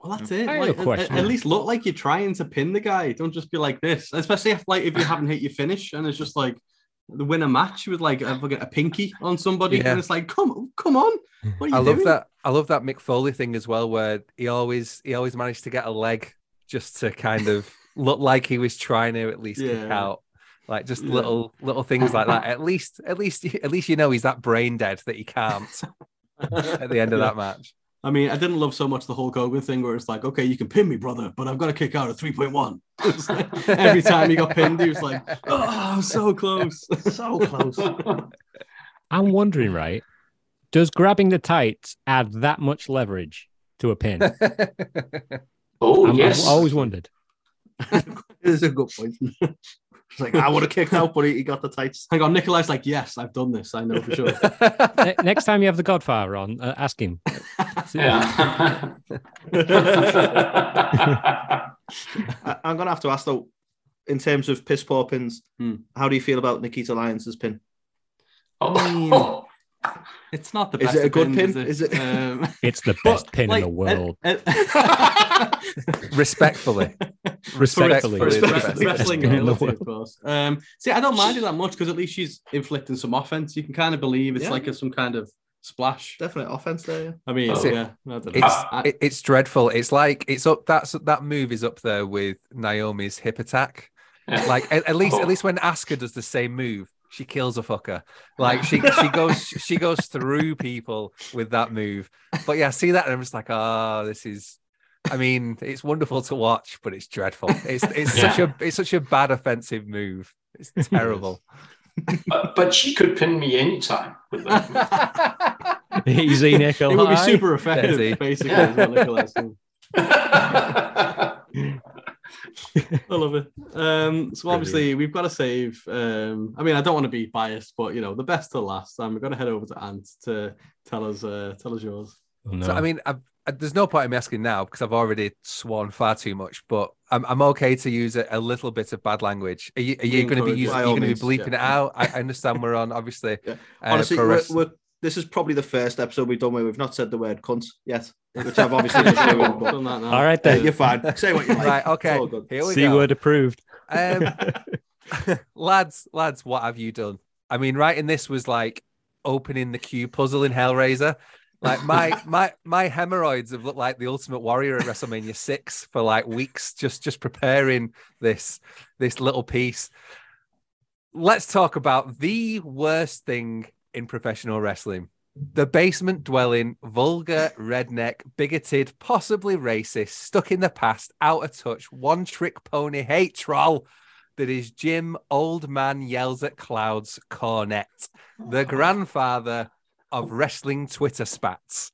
Well, that's it. Like, at, at, least look like you're trying to pin the guy. Don't just be like this. Especially if like if you haven't hit your finish and it's just like the win a match with like a, a pinky on somebody, yeah. and it's like, come, come on. I love doing? that. I love that Mick Foley thing as well, where he always he always managed to get a leg just to kind of look like he was trying to at least yeah. kick out. Like just little little things like that. At least, at least, at least you know he's that brain dead that he can't at the end of that match. I mean, I didn't love so much the Hulk Hogan thing where it's like, okay, you can pin me, brother, but I've got to kick out at 3.1. Like, every time he got pinned, he was like, oh, so close. so close. I'm wondering, right? Does grabbing the tights add that much leverage to a pin? Oh, I'm- yes. I've always wondered. it is a good point. It's like I would have kicked out, but he, he got the tights. Hang on, Nikolai's like, yes, I've done this. I know for sure. Ne- Next time you have the Godfather on, uh, ask him. yeah. I, I'm gonna have to ask though, in terms of piss poor pins, Hmm. how do you feel about Nikita Lyons' pin? oh, It's not the best. Is it a good pins, pin? Is Is it? it- Um, It's the but, best pin like, in the world. uh, uh, Respectfully, for, respectfully, for it's the wrestling, best. wrestling Best pin in the ability, of course. Um, see, I don't mind it that much because at least she's inflicting some offense. You can kind of believe it's Yeah. like a, some kind of splash. Definitely offense there. Yeah. I mean, That's it. yeah, I don't know. It's I- it's dreadful. It's like it's up. That's that move is up there with Naomi's hip attack. Yeah. Like at, at least Oh. at least when Asuka does the same move, she kills a fucker. Like she she goes she goes through people with that move. But yeah, I see that and I'm just like, oh, this is. I mean, it's wonderful to watch, but it's dreadful. It's it's such a it's such a bad offensive move. It's terrible. but, but she could pin me anytime with that. Easy, Nickel. it would be super effective, basically. is what Nikolai's saying. I love it. Um, so obviously we've got to save. Um, I mean, I don't want to be biased, but you know, the best to last. And we're going to head over to Ant to tell us, uh, tell us yours. Oh, no. So I mean, I've, I, there's no point in me asking now because I've already sworn far too much. But I'm, I'm okay to use a, a little bit of bad language. Are you, are you going to be using? By Are you going to be bleeping yeah. it out? I, I understand we're on obviously. Yeah. uh, Honestly, pro we're, we're, this is probably the first episode we've done where we've not said the word cunt yet, which I've obviously just ruined. But Done that now. All right then. you're fine. Say what you like. right. Okay. Here we C go. word approved. Um, lads, lads, what have you done? I mean, writing this was like opening the cube puzzle in Hellraiser. Like my my my hemorrhoids have looked like the Ultimate Warrior at WrestleMania six for like weeks, just just preparing this this little piece. Let's talk about the worst thing in professional wrestling. The basement dwelling, vulgar, redneck, bigoted, possibly racist, stuck in the past, out of touch, one trick pony hate troll that is Jim Old Man Yells at Clouds Cornette, the grandfather of wrestling Twitter spats.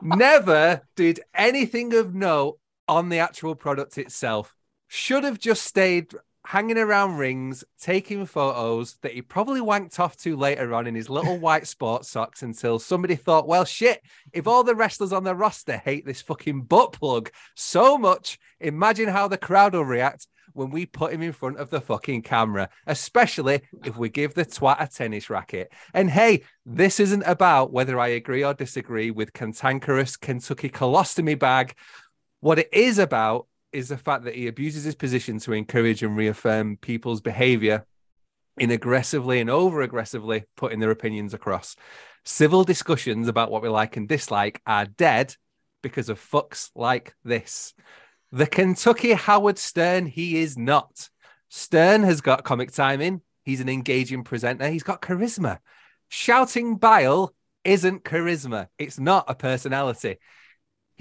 Never did anything of note on the actual product itself. Should have just stayed hanging around rings, taking photos that he probably wanked off to later on in his little white sports socks until somebody thought, well, shit, if all the wrestlers on the roster hate this fucking butt plug so much, imagine how the crowd will react when we put him in front of the fucking camera, especially if we give the twat a tennis racket. And hey, this isn't about whether I agree or disagree with cantankerous Kentucky colostomy bag. What it is about is the fact that he abuses his position to encourage and reaffirm people's behavior in aggressively and over aggressively putting their opinions across. Civil discussions about what we like and dislike are dead because of fucks like this. The Kentucky Howard Stern, he is not. Stern has got comic timing. He's an engaging presenter. He's got charisma. Shouting bile isn't charisma. It's not a personality.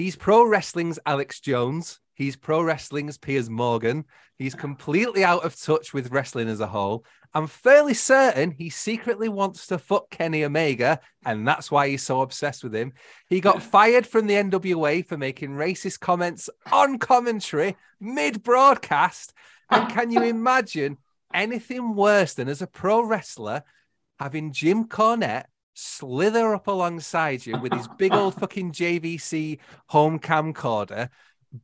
He's pro wrestling's Alex Jones. He's pro wrestling's Piers Morgan. He's completely out of touch with wrestling as a whole. I'm fairly certain he secretly wants to fuck Kenny Omega, and that's why he's so obsessed with him. He got fired from the NWA for making racist comments on commentary mid broadcast. And can you imagine anything worse than as a pro wrestler having Jim Cornette slither up alongside you with his big old fucking JVC home camcorder,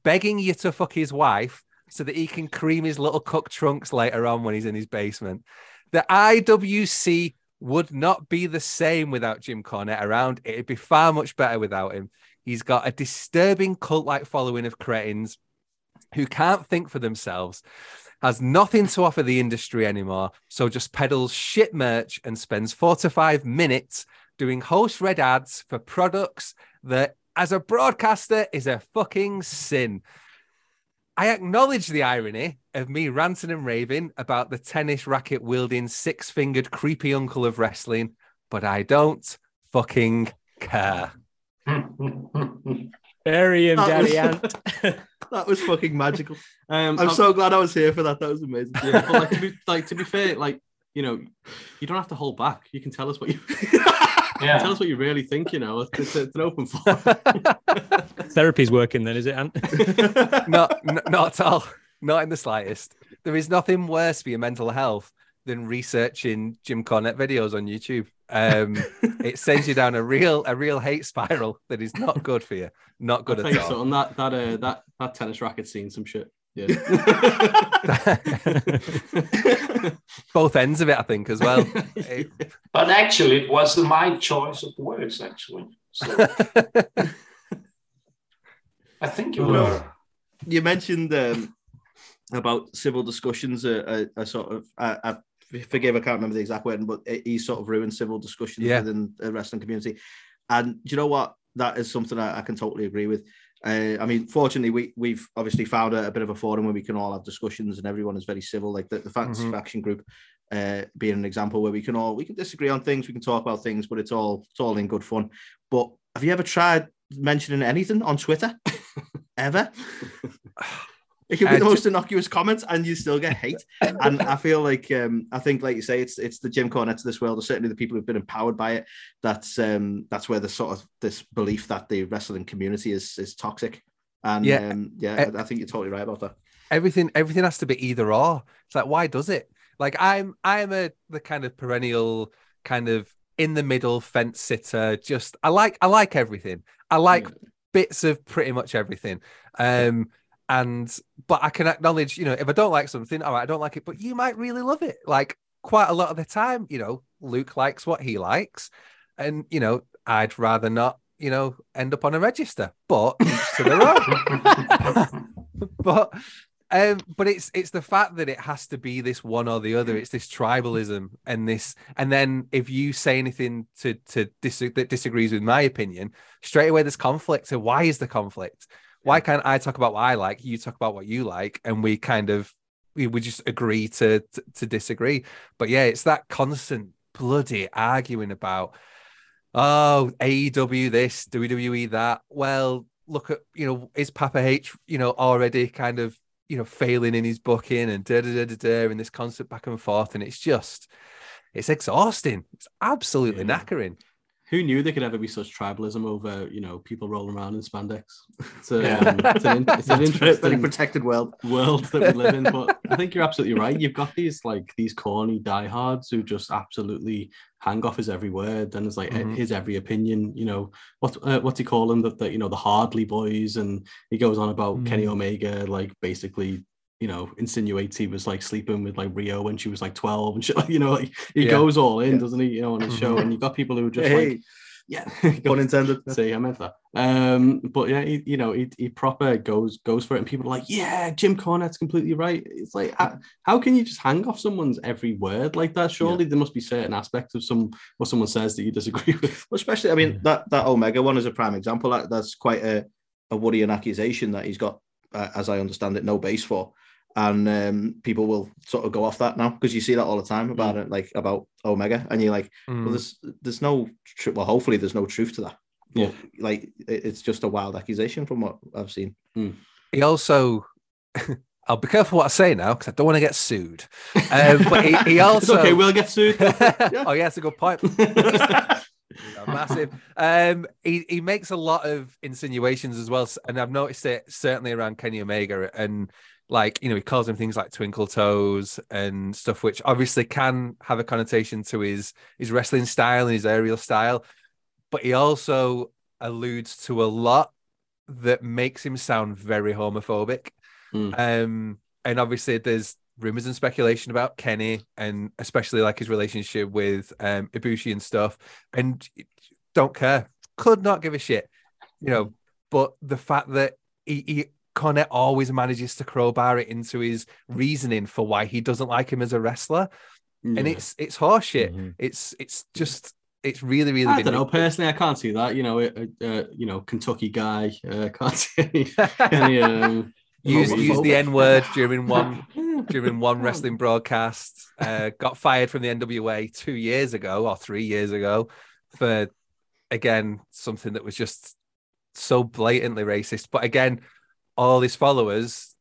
begging you to fuck his wife so that he can cream his little cook trunks later on when he's in his basement. The IWC would not be the same without Jim Cornette around. It'd be far much better without him. He's got a disturbing cult like following of cretins who can't think for themselves, has nothing to offer the industry anymore, so just peddles shit merch and spends four to five minutes doing host read ads for products that, as a broadcaster, is a fucking sin. I acknowledge the irony of me ranting and raving about the tennis racket wielding six fingered creepy uncle of wrestling, but I don't fucking care. Bury him, That Daddy was- Ant. That was fucking magical. Um, I'm I've- so glad I was here for that. That was amazing. yeah, but like to be like to be fair, like you know, you don't have to hold back. You can tell us what you yeah. tell us what you really think. You know, it's, it's, it's an open forum. Therapy's working then, is it, Ant? not, n- not at all. Not in the slightest. There is nothing worse for your mental health than researching Jim Cornette videos on YouTube. Um, it sends you down a real, a real hate spiral that is not good for you. Not good I at think all. so. On that that uh, that that tennis racket scene, some shit. Yeah. Both ends of it, I think, as well. It- But actually, it was my choice of words, actually. So I think it No. was. you mentioned um, about civil discussions. A, a, a sort of, I, I forgive, I can't remember the exact word, but he sort of ruined civil discussions Yeah. within the wrestling community. And do you know what? That is something I, I can totally agree with. Uh, I mean, fortunately, we we've obviously found a, a bit of a forum where we can all have discussions, and everyone is very civil. Like the, the fantasy Mhm. faction group, uh, being an example where we can all we can disagree on things, we can talk about things, but it's all it's all in good fun. But have you ever tried mentioning anything on Twitter? Ever? It can be Uh, the most innocuous comments, and you still get hate. and I feel like um, I think, like you say, it's it's the Jim Cornette of this world, or certainly the people who've been empowered by it. That's um, that's where the sort of this belief that the wrestling community is is toxic. And Yeah. yeah, um, yeah, Uh, I, I think you're totally right about that. everything everything has to be either or it's like why does it like i'm i'm a the kind of perennial kind of in the middle fence sitter just i like i like everything i like bits of pretty much everything um and but i can acknowledge you know if i don't like something all right i don't like it but you might really love it like quite a lot of the time you know luke likes what he likes. And you know i'd rather not you know end up on a register but to but um but it's it's the fact that it has to be this one or the other it's this tribalism and this and then if you say anything to to dis- that disagrees with my opinion straight away there's conflict. So why is the conflict why can't i talk about what i like? You talk about what you like and we kind of we would just agree to, to to disagree. But yeah it's that constant bloody arguing about oh AEW this WWE that. Well look at you know is Papa H you know already kind of you know failing in his booking and da da da da da and this constant back and forth and it's just it's exhausting. It's absolutely Yeah. knacking Who knew there could ever be such tribalism over you know people rolling around in spandex? It's, a, Yeah. um, it's an, it's an It's a very interesting protected world. world that we live in. But I think you're absolutely right. You've got these like these corny diehards who just absolutely hang off his every word and it's like Mhm. his every opinion. You know what uh, what's he call them? That the, you know the Hardley boys, and he goes on about Kenny Omega, like basically. You know, insinuates he was like sleeping with like Riho when she was like 12 and shit. Like, you know, like he Yeah. goes all in, Yeah. doesn't he? You know, on his show. Mhm. And you've got people who are just Hey, like, yeah, pun intended. See, I meant that. Um, but yeah, he, you know, he, he proper goes goes for it, and people are like, "Yeah, Jim Cornette's completely right." It's like, how, how can you just hang off someone's every word like that? Surely there must be certain aspects of some what someone says that you disagree with. Well, especially, I mean, that that Omega one is a prime example. That, that's quite a, a worrying accusation that he's got, uh, as I understand it, no base for. And um, people will sort of go off that now because you see that all the time about it, like about Omega, and you're like, Mm. well, there's there's no, tr- well, hopefully there's no truth to that. But, Yeah. like it- it's just a wild accusation from what I've seen. he also I'll be careful what I say now because I don't want to get sued. Um, but he, he it's also okay, we'll get sued. oh yeah, that's a good point. massive. Um, he he makes a lot of insinuations as well, and I've noticed it certainly around Kenny Omega, and like you know, he calls him things like twinkle toes and stuff, which obviously can have a connotation to his his wrestling style and his aerial style, but he also alludes to a lot that makes him sound very homophobic. Hmm. Um, and obviously there's rumors and speculation about Kenny and especially like his relationship with um Ibushi and stuff. And don't care, could not give a shit, you know. But the fact that he, he Cornette always manages to crowbar it into his reasoning for why he doesn't like him as a wrestler, and it's it's horseshit. Mhm. It's it's just it's really really. I don't know. Personally, I can't see that. You know, uh, uh, you know, Kentucky guy. Uh, can't see any, any um, Used, Oh, used the N word during one during one wrestling broadcast. Uh, got fired from the NWA two years ago or three years ago for again something that was just so blatantly racist. But again, all his followers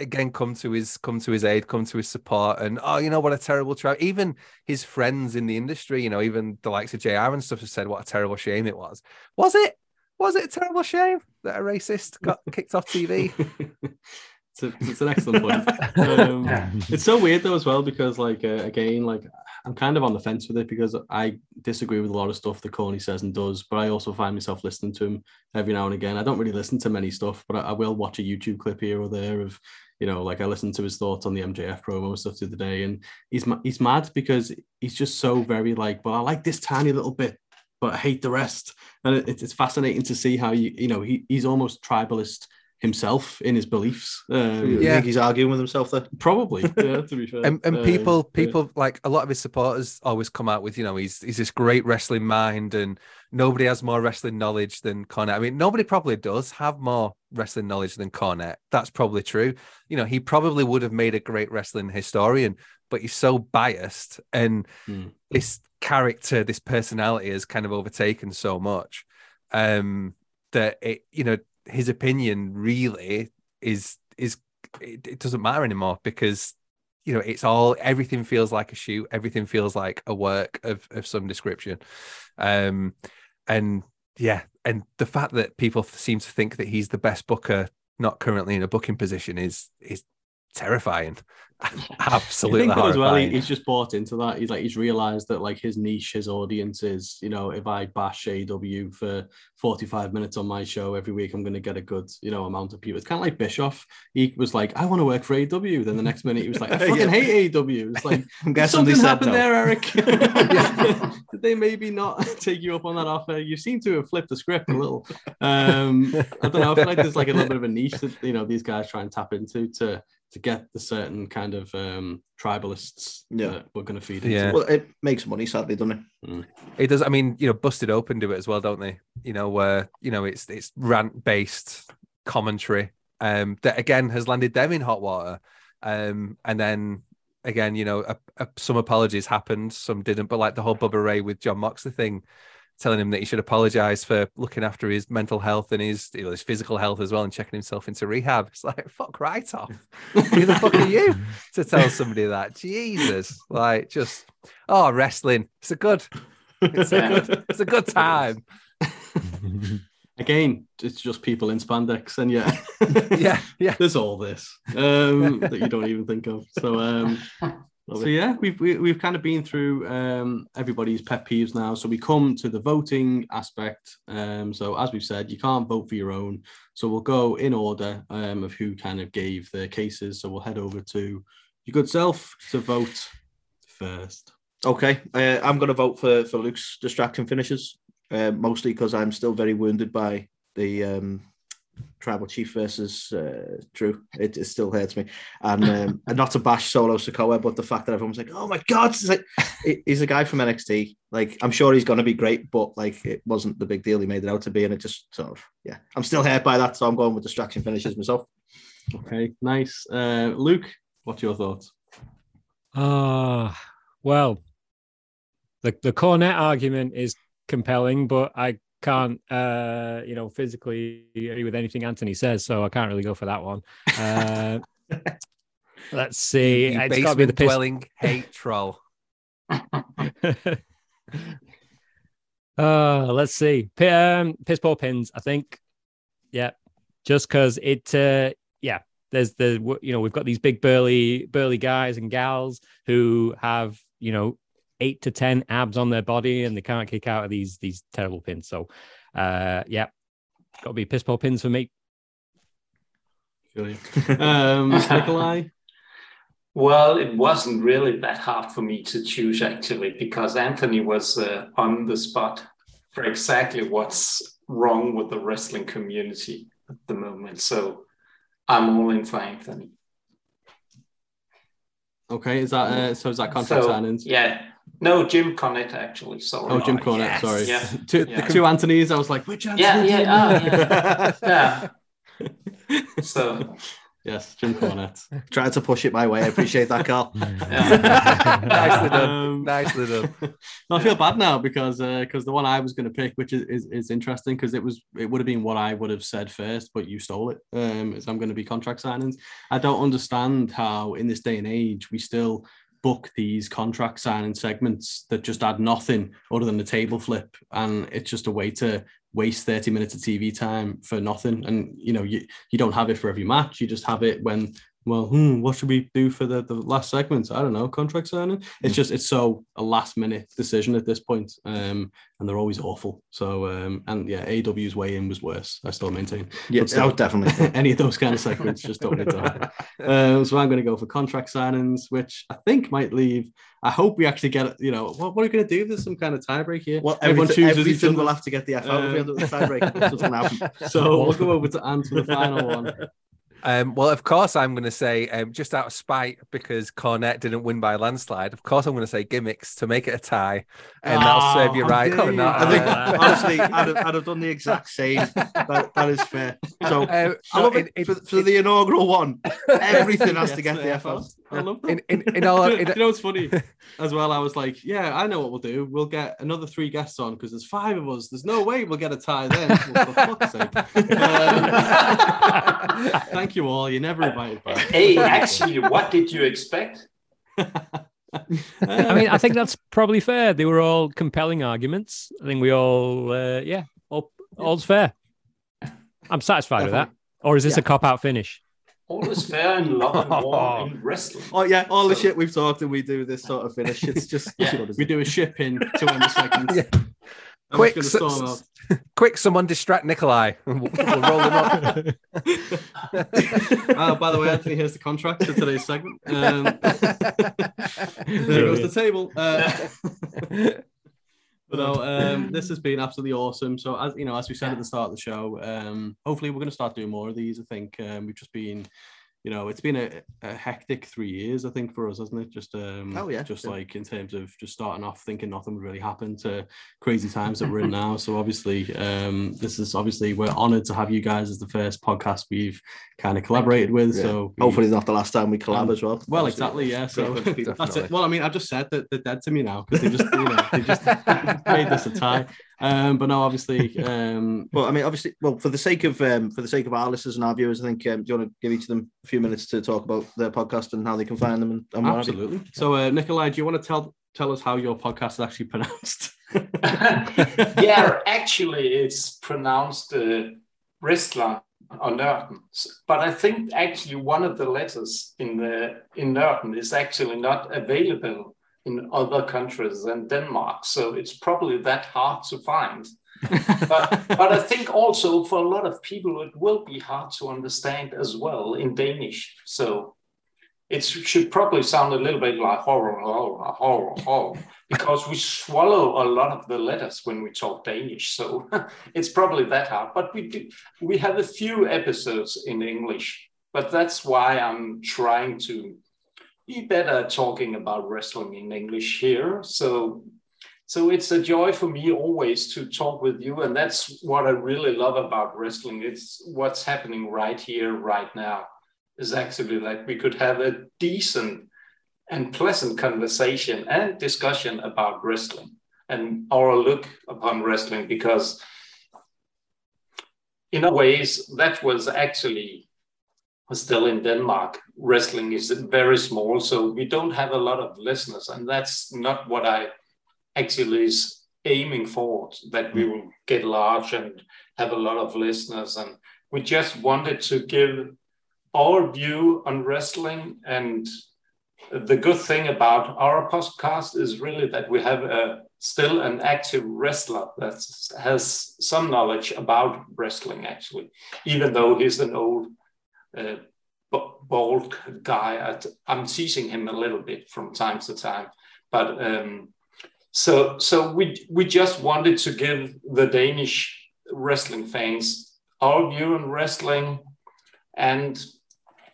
again come to his come to his aid, come to his support, and oh, you know what a terrible try. Even his friends in the industry, you know, even the likes of JR and stuff have said what a terrible shame it was. Was it? Was it a terrible shame that a racist got kicked off TV? it's, a, it's an excellent point. Um, it's so weird though as well because like uh, again like I'm kind of on the fence with it because I disagree with a lot of stuff that Corny says and does, but I also find myself listening to him every now and again. I don't really listen to many stuff, but I, I will watch a YouTube clip here or there of you know like I listened to his thoughts on the MJF promo and stuff the other day, and he's he's mad because he's just so very like, well I like this tiny little bit. But I hate the rest, and it, it's fascinating to see how you you know he, he's almost tribalist himself in his beliefs. Um, You Yeah. think he's arguing with himself there? Probably, yeah. To be fair, and, and Uh, people yeah. people like a lot of his supporters always come out with you know he's he's this great wrestling mind and nobody has more wrestling knowledge than Cornette. I mean nobody probably does have more wrestling knowledge than Cornette. That's probably true. You know he probably would have made a great wrestling historian, but he's so biased and Hmm. this character, this personality has kind of overtaken so much um that it you know his opinion really is is it, it doesn't matter anymore because you know it's all everything feels like a shoot. Everything feels like a work of of some description. Um and yeah and the fact that people seem to think that he's the best booker not currently in a booking position is is terrifying absolutely I think as well, he, he's just bought into that. He's like he's realized that like his niche, his audience is, you know, if I bash AEW for 45 minutes on my show every week, I'm gonna get a good, you know, amount of people. It's kind of like Bischoff. He was like, I want to work for AEW. Then the next minute he was like, I fucking Yeah. hate AEW. It's like I'm guessing something said happened no. there, Eric. Did they maybe not take you up on that offer? You seem to have flipped the script a little. Um, I don't know. I feel like there's like a little bit of a niche that you know these guys try and tap into to to get the certain kind of um, tribalists Yeah. that we're going to feed into. Yeah. Well, it makes money, sadly, doesn't it? It does. I mean, you know, Busted Open do it as well, don't they? You know, where you know it's it's rant based commentary. Um, that again has landed them in hot water. Um, and then again, you know, a, a, some apologies happened, some didn't. But like the whole Bubba Ray with Jon Moxley thing, telling him that he should apologize for looking after his mental health and his you know his physical health as well, and checking himself into rehab. It's like fuck right off. Who the fuck are you to tell somebody that? Jesus, like just oh wrestling. It's a good. It's a good. It's a good time. Again, it's just people in spandex, and yeah, Yeah, yeah. there's all this um, that you don't even think of. So, um, so yeah, we've we, we've kind of been through um, everybody's pet peeves now. So we come to the voting aspect. Um, so as we've said, you can't vote for your own. So we'll go in order um, of who kind of gave their cases. So we'll head over to your good self to vote first. Okay, uh, I'm going to vote for for Luke's distraction finishes, uh, mostly because I'm still very wounded by the um, tribal chief versus uh, Drew. It, it still hurts me, and um, and not to bash Solo Sikoa, but the fact that everyone's like, "Oh my god," it's like he's a guy from NXT. Like I'm sure he's going to be great, but like it wasn't the big deal he made it out to be, and it just sort of yeah. I'm still hurt by that, so I'm going with distraction finishes myself. Okay, nice. Uh, Luke, what's your thoughts? Ah, well, the the Cornette argument is compelling, but I can't, uh, you know, physically agree with anything Anthony says, so I can't really go for that one. Uh, let's see. You It's got to be the piss. dwelling hate troll. uh, let's see. P- um, piss poor pins. I think. Yeah, just because it. Uh, yeah, there's the you know we've got these big burly burly guys and gals who have you know eight to ten abs on their body and they can't kick out of these these terrible pins. So, uh, yeah, got to be piss poor pins for me. Feel. Um, Nikolai. Well, it wasn't really that hard for me to choose actually, because Anthony was uh, on the spot for exactly what's wrong with the wrestling community at the moment. So I'm all in for Anthony. Okay, is that uh, so? Is that contract So, signings? Yeah. No, Jim Cornette actually. Sorry. Oh, Jim Oh, Cornette. yes. Sorry. Yeah. Two, Yeah. two Anthony's. I was like, which Anthony? Yeah, yeah, oh, yeah. yeah. so Yes, Jim Cornette. Trying to push it my way. I appreciate that, Carl. Nicely done. Um, Nicely done. No, I feel bad now because because the one I was going to pick, which is, is, is interesting, because it was it would have been what I would have said first, but you stole it. Um, is I'm going to be contract signings. I don't understand how in this day and age we still book these contract signing segments that just add nothing other than the table flip, and it's just a way to waste 30 minutes of TV time for nothing. And you know, you you don't have it for every match. You just have it when well, hmm, what should we do for the, the last segment? I don't know, contract signing. It's just it's so a last minute decision at this point, um, and they're always awful. So um, and yeah, AEW's way in was worse. I still maintain. Yeah, still, oh, definitely. any of those kind of segments just don't need to happen. Um, so I'm going to go for contract signings, which I think might leave. I hope we actually get. You know, what, what are we going to do? There's some kind of tiebreak here. Well, Everyone everything, chooses each everything other. will have to get the F out if we end up with a tiebreak. That's what's going to happen. So we'll go over to Ant for the final one. Um, well, of course, I'm going to say, um, just out of spite, because Cornette didn't win by a landslide, of course, I'm going to say gimmicks to make it a tie. And that'll serve you Oh, right. how dare I think Uh, honestly, I'd have, I'd have done the exact same. That, that is fair. So Uh, I love in- it in- for, for the inaugural one. Everything has to get the F out. I love that. in, in, in all, in, you know what's funny as well? I was like, yeah, I know what we'll do. We'll get another three guests on because there's five of us. There's no way we'll get a tie then. For fuck's sake. Um, thank you all. You never invited back. hey, actually, what did you expect? I mean, I think that's probably fair. They were all compelling arguments. I think we all, uh, yeah, all, all's fair. I'm satisfied with that. Or is this a cop out finish? All is fair in love and war in wrestling. Oh yeah, all the shit we've talked and we do this sort of finish. It's just yeah, we do a ship in to end the segment. Yeah. I'm quick, just s- quick, someone distract Nikolai. we'll, we'll roll him up. out. oh, by the way, Anthony, here's the contract for today's segment. Um, there goes the table. Uh, But no, um, this has been absolutely awesome. So as you know, as we said at the start of the show, um, hopefully we're going to start doing more of these. I think um, we've just been, you know, it's been a, a hectic three years. I think for us, hasn't it? Just um, Oh, yeah, just yeah. like in terms of just starting off thinking nothing would really happen to crazy times that we're in now. So obviously, um, this is obviously we're honoured to have you guys as the first podcast we've kind of collaborated with. Yeah. So Hopefully not the last time we collab Um, as well. well, exactly, yeah. So that's it. Well, I mean, I've just said that they're dead to me now because they just, you know, they just made this a tie. Um, but no, obviously, um, But I mean, obviously, well, for the sake of um, for the sake of our listeners and our viewers, I think um, do you want to give each of them a few minutes to talk about their podcast and how they can find them and, and what absolutely. So, uh, Nikolai, do you want to tell tell us how your podcast is actually pronounced? yeah, actually, it's pronounced uh, wrestler or Nørden. But I think actually one of the letters in the in Nørden is actually not available in other countries than Denmark. So it's probably that hard to find. but, but I think also for a lot of people it will be hard to understand as well in Danish. So it should probably sound a little bit like horror, horror, horror, horror, because we swallow a lot of the letters when we talk Danish. So it's probably that hard. But we do, we have a few episodes in English, but that's why I'm trying to be better talking about wrestling in English here. So so it's a joy for me always to talk with you and that's what i really love about wrestling it's what's happening right here right now is actually that we could have a decent and pleasant conversation and discussion about wrestling and our look upon wrestling because in a ways that was actually still in denmark. Wrestling is very small so we don't have a lot of listeners and that's not what i actually is aiming for that we will get large and have a lot of listeners. And we just wanted to give our view on wrestling and the good thing about our podcast is really that we have a, still an active wrestler that has some knowledge about wrestling actually even though he's an old uh, bald guy At, i'm teasing him a little bit from time to time but um, so so we we just wanted to give the Danish wrestling fans our view on wrestling and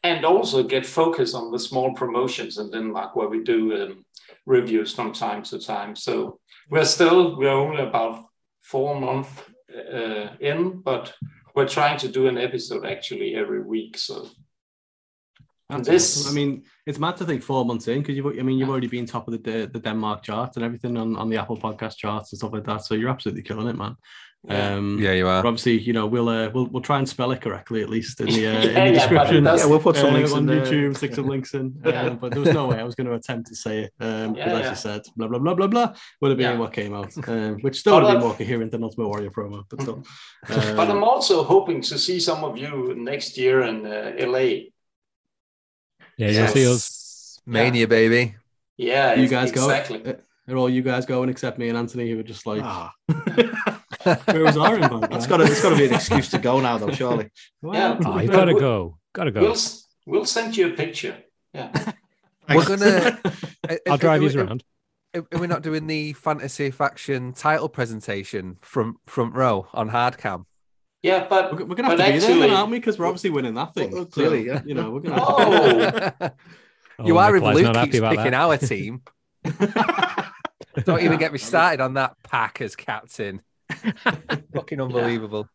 and also get focus on the small promotions in Denmark where we do um, reviews from time to time. So we're still we're only about four months uh, in, but we're trying to do an episode actually every week. So That's This- awesome. I mean, it's mad to think four months in because you've, I mean, you've already been top of the the, the Denmark charts and everything on, on the Apple Podcast charts and stuff like that. So you're absolutely killing it, man. yeah. Um, Yeah, you are. obviously, you know, we'll uh, we'll we'll try and spell it correctly at least in the, uh, Yeah, in the yeah, description. does- Yeah, we'll put some uh, links on in there. YouTube, stick some links in. Um, but there was no way I was going to attempt to say it um, Yeah, as yeah. you said, blah blah blah blah blah would have been Yeah. what came out, um, which still would But, have been more coherent than Ultimate Warrior promo, but still. but Um, I'm also hoping to see some of you next year in uh, LA. Yeah, you'll see us. Mania, baby. Yeah, you ex- guys go. exactly. Uh, Are all you guys going except me and Anthony, who were just like, Ah, where was our invite? that's guys?" got to it's got to be an excuse to go now, though. Surely. Well, Yeah. Oh, you gotta go. Gotta go. We'll we'll send you a picture. Yeah. We're gonna. I'll drive you Are- are- around. Are we not doing the fantasy faction title presentation from front row on hard cam? Yeah, but We're, we're gonna have But to be there, actually- then, aren't we? Because we're obviously winning that thing. Well, So, clearly, yeah. You know, we're gonna. Oh. you Oh, are if Luke keeps picking that. our team. Don't even get me started on that pack as captain. Fucking unbelievable.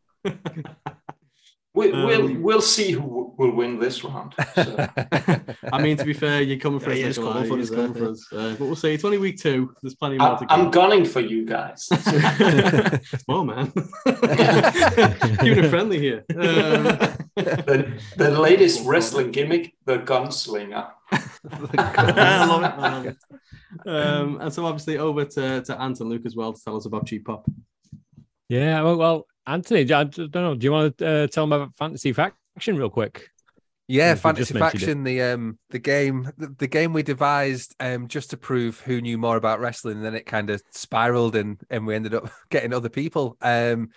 We, Um, we'll we'll see who will win this round. So. I mean, to be fair, you're coming for Yeah, us, he is Nikolai, coming for us, he's coming for us. Uh, but we'll see. It's only week two. There's plenty more I'm, to I'm go. gunning for you guys. Whoa, man. Keeping it friendly here. Um, the, the latest wrestling gimmick, the gunslinger. I love it. I love it. Um, and so obviously over to, to Ant and Luke as well to tell us about Cheap Pop. Yeah, well, well, Anthony, I don't know. Do you want to uh, tell them about Fantasy Faction real quick? Yeah, Fantasy just mentioned it. Faction, the um the game the, the game we devised um just to prove who knew more about wrestling, and then it kind of spiraled and and we ended up getting other people. Um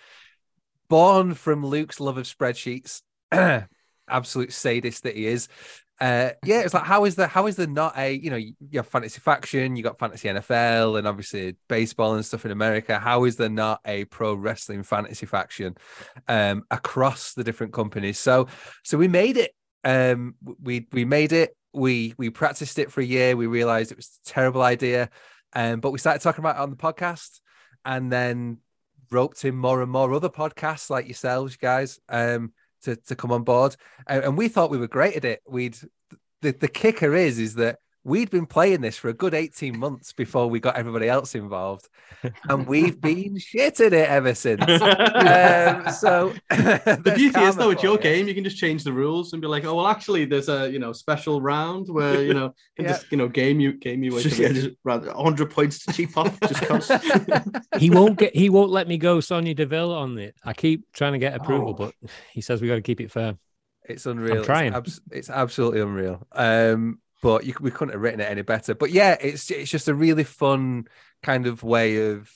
born from Luke's love of spreadsheets, absolute sadist that he is. Uh yeah, it's like how is the how is there not a you know you have fantasy faction, you got fantasy NFL and obviously baseball and stuff in America. How is there not a pro wrestling fantasy faction um across the different companies? So so we made it um we we made it we we practiced it for a year we realized it was a terrible idea um but we started talking about it on the podcast and then roped in more and more other podcasts like yourselves guys um to to come on board. And, and we thought we were great at it. We'd the, the kicker is is that we'd been playing this for a good 18 months before we got everybody else involved and we've been shit at it ever since um, so The beauty is though, it's your game. You can just change the rules and be like, oh well, actually, there's a you know special round where you know and Yeah. just you know game you game you. Just, yeah, just round 100 points to cheap pop. Just cause. He won't get. He won't let me go Sonya Deville on it. I keep trying to get approval, Oh. but he says we got to keep it fair. It's unreal. It's trying. abs- It's, absolutely unreal. Um, but you, we couldn't have written it any better. But yeah, it's it's just a really fun kind of way of.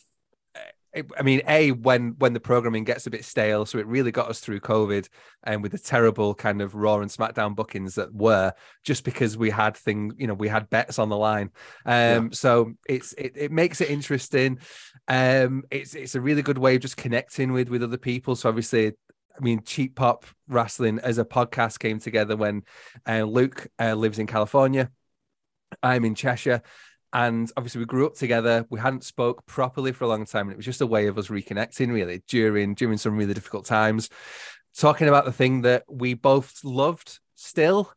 eh, I mean, a when when the programming gets a bit stale, so it really got us through COVID, and with the terrible kind of Raw and SmackDown bookings that were, just because we had things, you know, we had bets on the line. Um, so it's it, it makes it interesting. Um, it's it's a really good way of just connecting with with other people. So obviously, I mean, Cheap Pop Wrestling as a podcast came together when uh, Luke uh, lives in California. I'm in Cheshire. And obviously, we grew up together. We hadn't spoke properly for a long time, and it was just a way of us reconnecting, really, during during some really difficult times. Talking about the thing that we both loved still,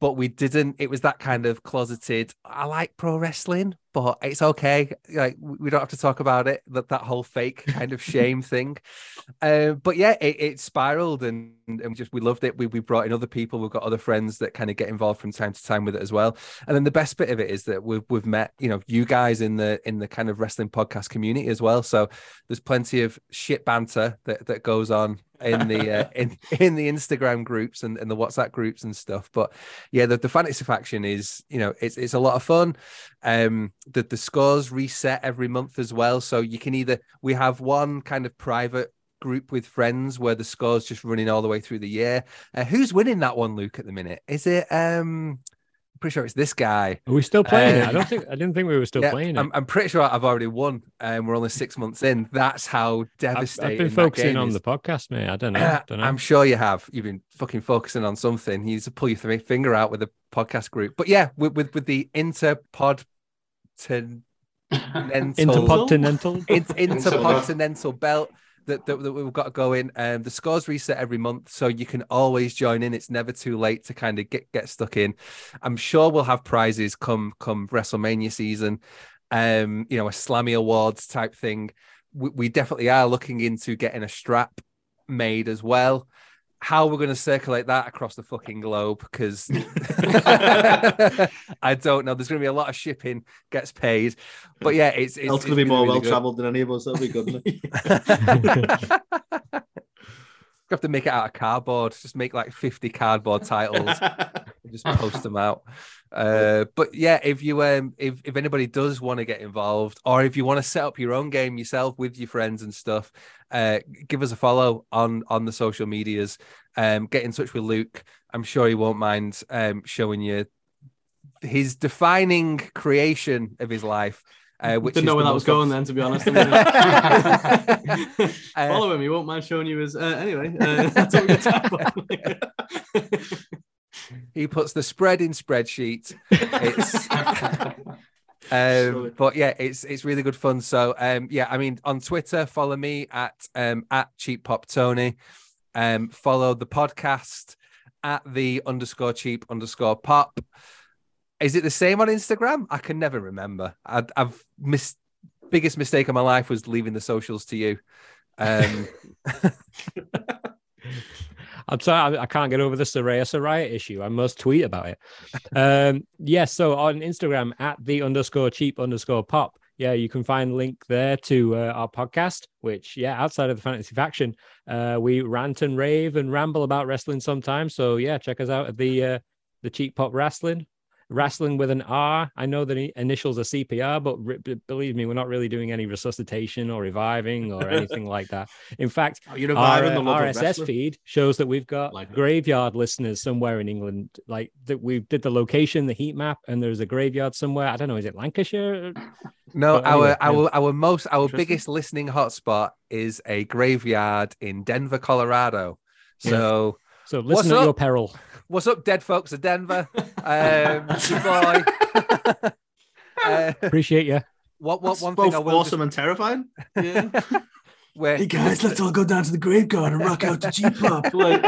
but we didn't. It was that kind of closeted. I like pro wrestling, but it's okay. Like we don't have to talk about it. That that whole fake kind of shame thing. Uh, but yeah, it, it spiraled and, and we just we loved it. We we brought in other people. We've got other friends that kind of get involved from time to time with it as well. And then the best bit of it is that we've we've met you know you guys in the in the kind of wrestling podcast community as well. So there's plenty of shit banter that that goes on in the uh, in in the Instagram groups and, and the WhatsApp groups and stuff. But yeah, the, the fantasy faction is you know it's it's a lot of fun. Um, the the scores reset every month as well, so you can either we have one kind of private group with friends where the scores just running all the way through the year. Uh, who's winning that one, Luke? At the minute, is it? Um, pretty sure it's this guy. Are we still playing it? I don't um, think. I didn't think we were still Yeah, playing. I'm, I'm pretty sure I've already won, and we're only six months in. That's how I've, devastating. I've been focusing on is. the podcast, mate. I don't know. don't know. I'm sure you have. You've been fucking focusing on something. You need to pull your th- finger out with the podcast group. But yeah, with with, with the interpod to Intercontinental. intercontinental belt. That, that, that we've got going. Um, the scores reset every month, so you can always join in. It's never too late to kind of get get stuck in. I'm sure we'll have prizes come come WrestleMania season. Um, you know, a Slammy Awards type thing. We, we definitely are looking into getting a strap made as well how we're going to circulate that across the fucking globe because I don't know. There's going to be a lot of shipping gets paid, but yeah, it's it's, it's going to be more really well travelled than any of us. That'll be good. have to make it out of cardboard. Just make like 50 cardboard titles. just post them out. Uh, but yeah, if you um if, if anybody does want to get involved, or if you want to set up your own game yourself with your friends and stuff, uh, give us a follow on on the social medias. Um, get in touch with Luke. I'm sure he won't mind um showing you his defining creation of his life. Uh, which didn't know where that was going then, to be honest. uh, Follow him; he won't mind showing you his. Uh, anyway, uh, that's what we got he puts the spread in spreadsheet. It's. Um, but yeah, it's it's really good fun. So um, yeah, I mean, on Twitter, follow me at um, at cheap pop Tony. Um, follow the podcast at the underscore cheap underscore pop. Is it the same on Instagram? I can never remember. I, have missed biggest mistake of my life was leaving the socials to you. Um, I'm sorry, I, I, can't get over the Saraya Saraya issue. I must tweet about it. Um, yes, yeah, so on Instagram at the underscore cheap underscore pop. Yeah, you can find link there to uh, our podcast, which, yeah, outside of the fantasy faction, uh, we rant and rave and ramble about wrestling sometimes. So, yeah, check us out at the uh, the cheap pop wrestling wrestling with an R. I know the initials are CPR, but re- believe me, we're not really doing any resuscitation or reviving or anything like that. In fact, our uh, RSS feed shows that we've got like graveyard listeners somewhere in England. Like that, we did the location, the heat map, and there's a graveyard somewhere. I don't know, is it Lancashire? No, but our anyway, our yeah. our most our biggest listening hotspot is a graveyard in Denver, Colorado. So. Yeah. So listen at your peril. What's up, dead folks of Denver? Um, boy. uh, Appreciate you. What? What? That's one both thing I will awesome just... and terrifying. Yeah. Where... Hey guys, let's all go down to the graveyard and rock out to G Pop. Like,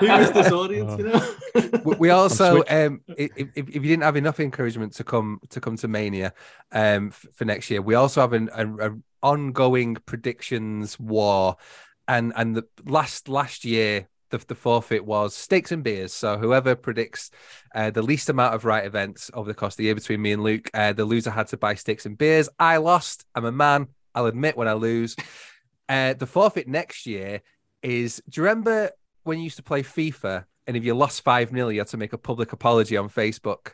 who is this audience? You know. we also, um, if, if you didn't have enough encouragement to come to come to Mania, um, for next year, we also have an a, a ongoing predictions war, and and the last last year the, the forfeit was steaks and beers. So whoever predicts uh, the least amount of right events over the course of the year between me and Luke, uh, the loser had to buy steaks and beers. I lost. I'm a man. I'll admit when I lose. Uh, the forfeit next year is. Do you remember when you used to play FIFA and if you lost five 0 you had to make a public apology on Facebook?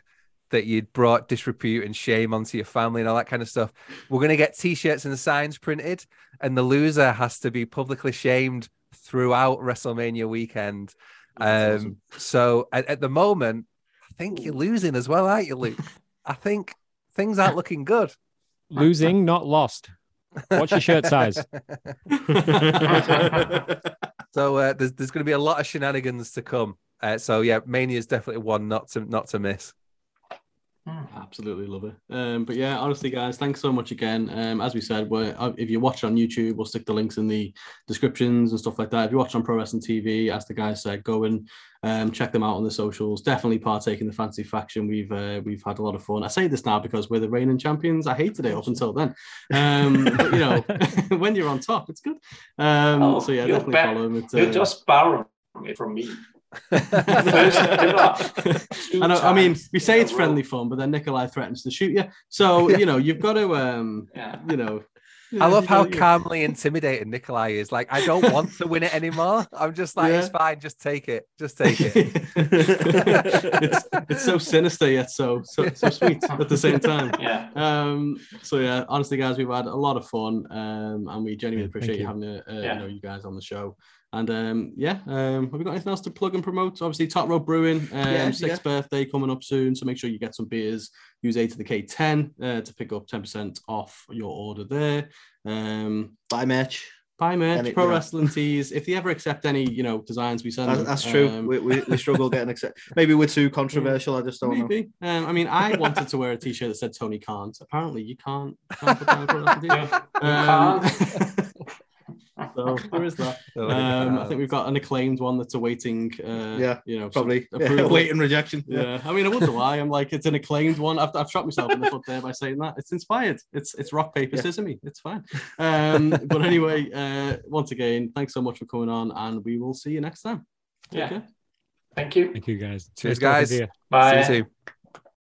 that you'd brought disrepute and shame onto your family and all that kind of stuff. We're going to get t-shirts and signs printed, and the loser has to be publicly shamed throughout WrestleMania weekend. Um, awesome. So at, at, the moment, I think you're losing as well, aren't you, Luke? I think things aren't looking good. Losing, not lost. What's your shirt size? so uh, there's there's going to be a lot of shenanigans to come. Uh, so yeah, Mania is definitely one not to not to miss. Hmm. Absolutely love it. Um, but yeah, honestly, guys, thanks so much again. Um, as we said, we're, uh, if you watch on YouTube, we'll stick the links in the descriptions and stuff like that. If you watch on Pro Wrestling TV, as the guys said, go and um, check them out on the socials. Definitely partake in the fantasy faction. We've uh, we've had a lot of fun. I say this now because we're the reigning champions. I hated it up until then. Um, but you know, when you're on top, it's good. Um, oh, so yeah, definitely follow them. It's, uh, you're just borrowing it from me. I know. I mean, we say it's friendly fun, but then Nikolai threatens to shoot you. So you know, you've got to, um, yeah. you know. I love how calmly intimidating Nikolai is. Like, I don't want to win it anymore. I'm just like, yeah. it's fine. Just take it. Just take it. it's it's so sinister yet so so so sweet at the same time. Yeah. Um. So yeah, honestly, guys, we've had a lot of fun. Um. And we genuinely appreciate you having uh, yeah. you know you guys on the show. And um, yeah, um, have we got anything else to plug and promote? Obviously, Top Rope Brewing, um, yeah, sixth yeah. birthday coming up soon. So make sure you get some beers. Use A to the K10 uh, to pick up 10% off your order there. Um, buy merch. Buy merch, any, pro you know. wrestling tees. If they ever accept any, you know, designs we send, that's, that's true. Um, we, we, we, struggle getting accept. Maybe we're too controversial. I just don't maybe. know. Um, I mean, I wanted to wear a T-shirt that said Tony can't. Apparently, you can't. can't put down a pro wrestling t-shirt. Um, So there is that. Um, I think we've got an acclaimed one that's awaiting. Uh, Yeah, you know, Probably some approval. waiting rejection. Yeah, I mean, I wonder why. I'm like, it's an acclaimed one. I've, I've shot myself in the foot there by saying that. It's inspired. It's it's rock paper Yeah. sesame. It's fine. Um, but anyway, uh, once again, thanks so much for coming on, and we will see you next time. Take Yeah. care. Thank you. Thank you guys. Cheers, Nice talking guys. Bye. See you soon.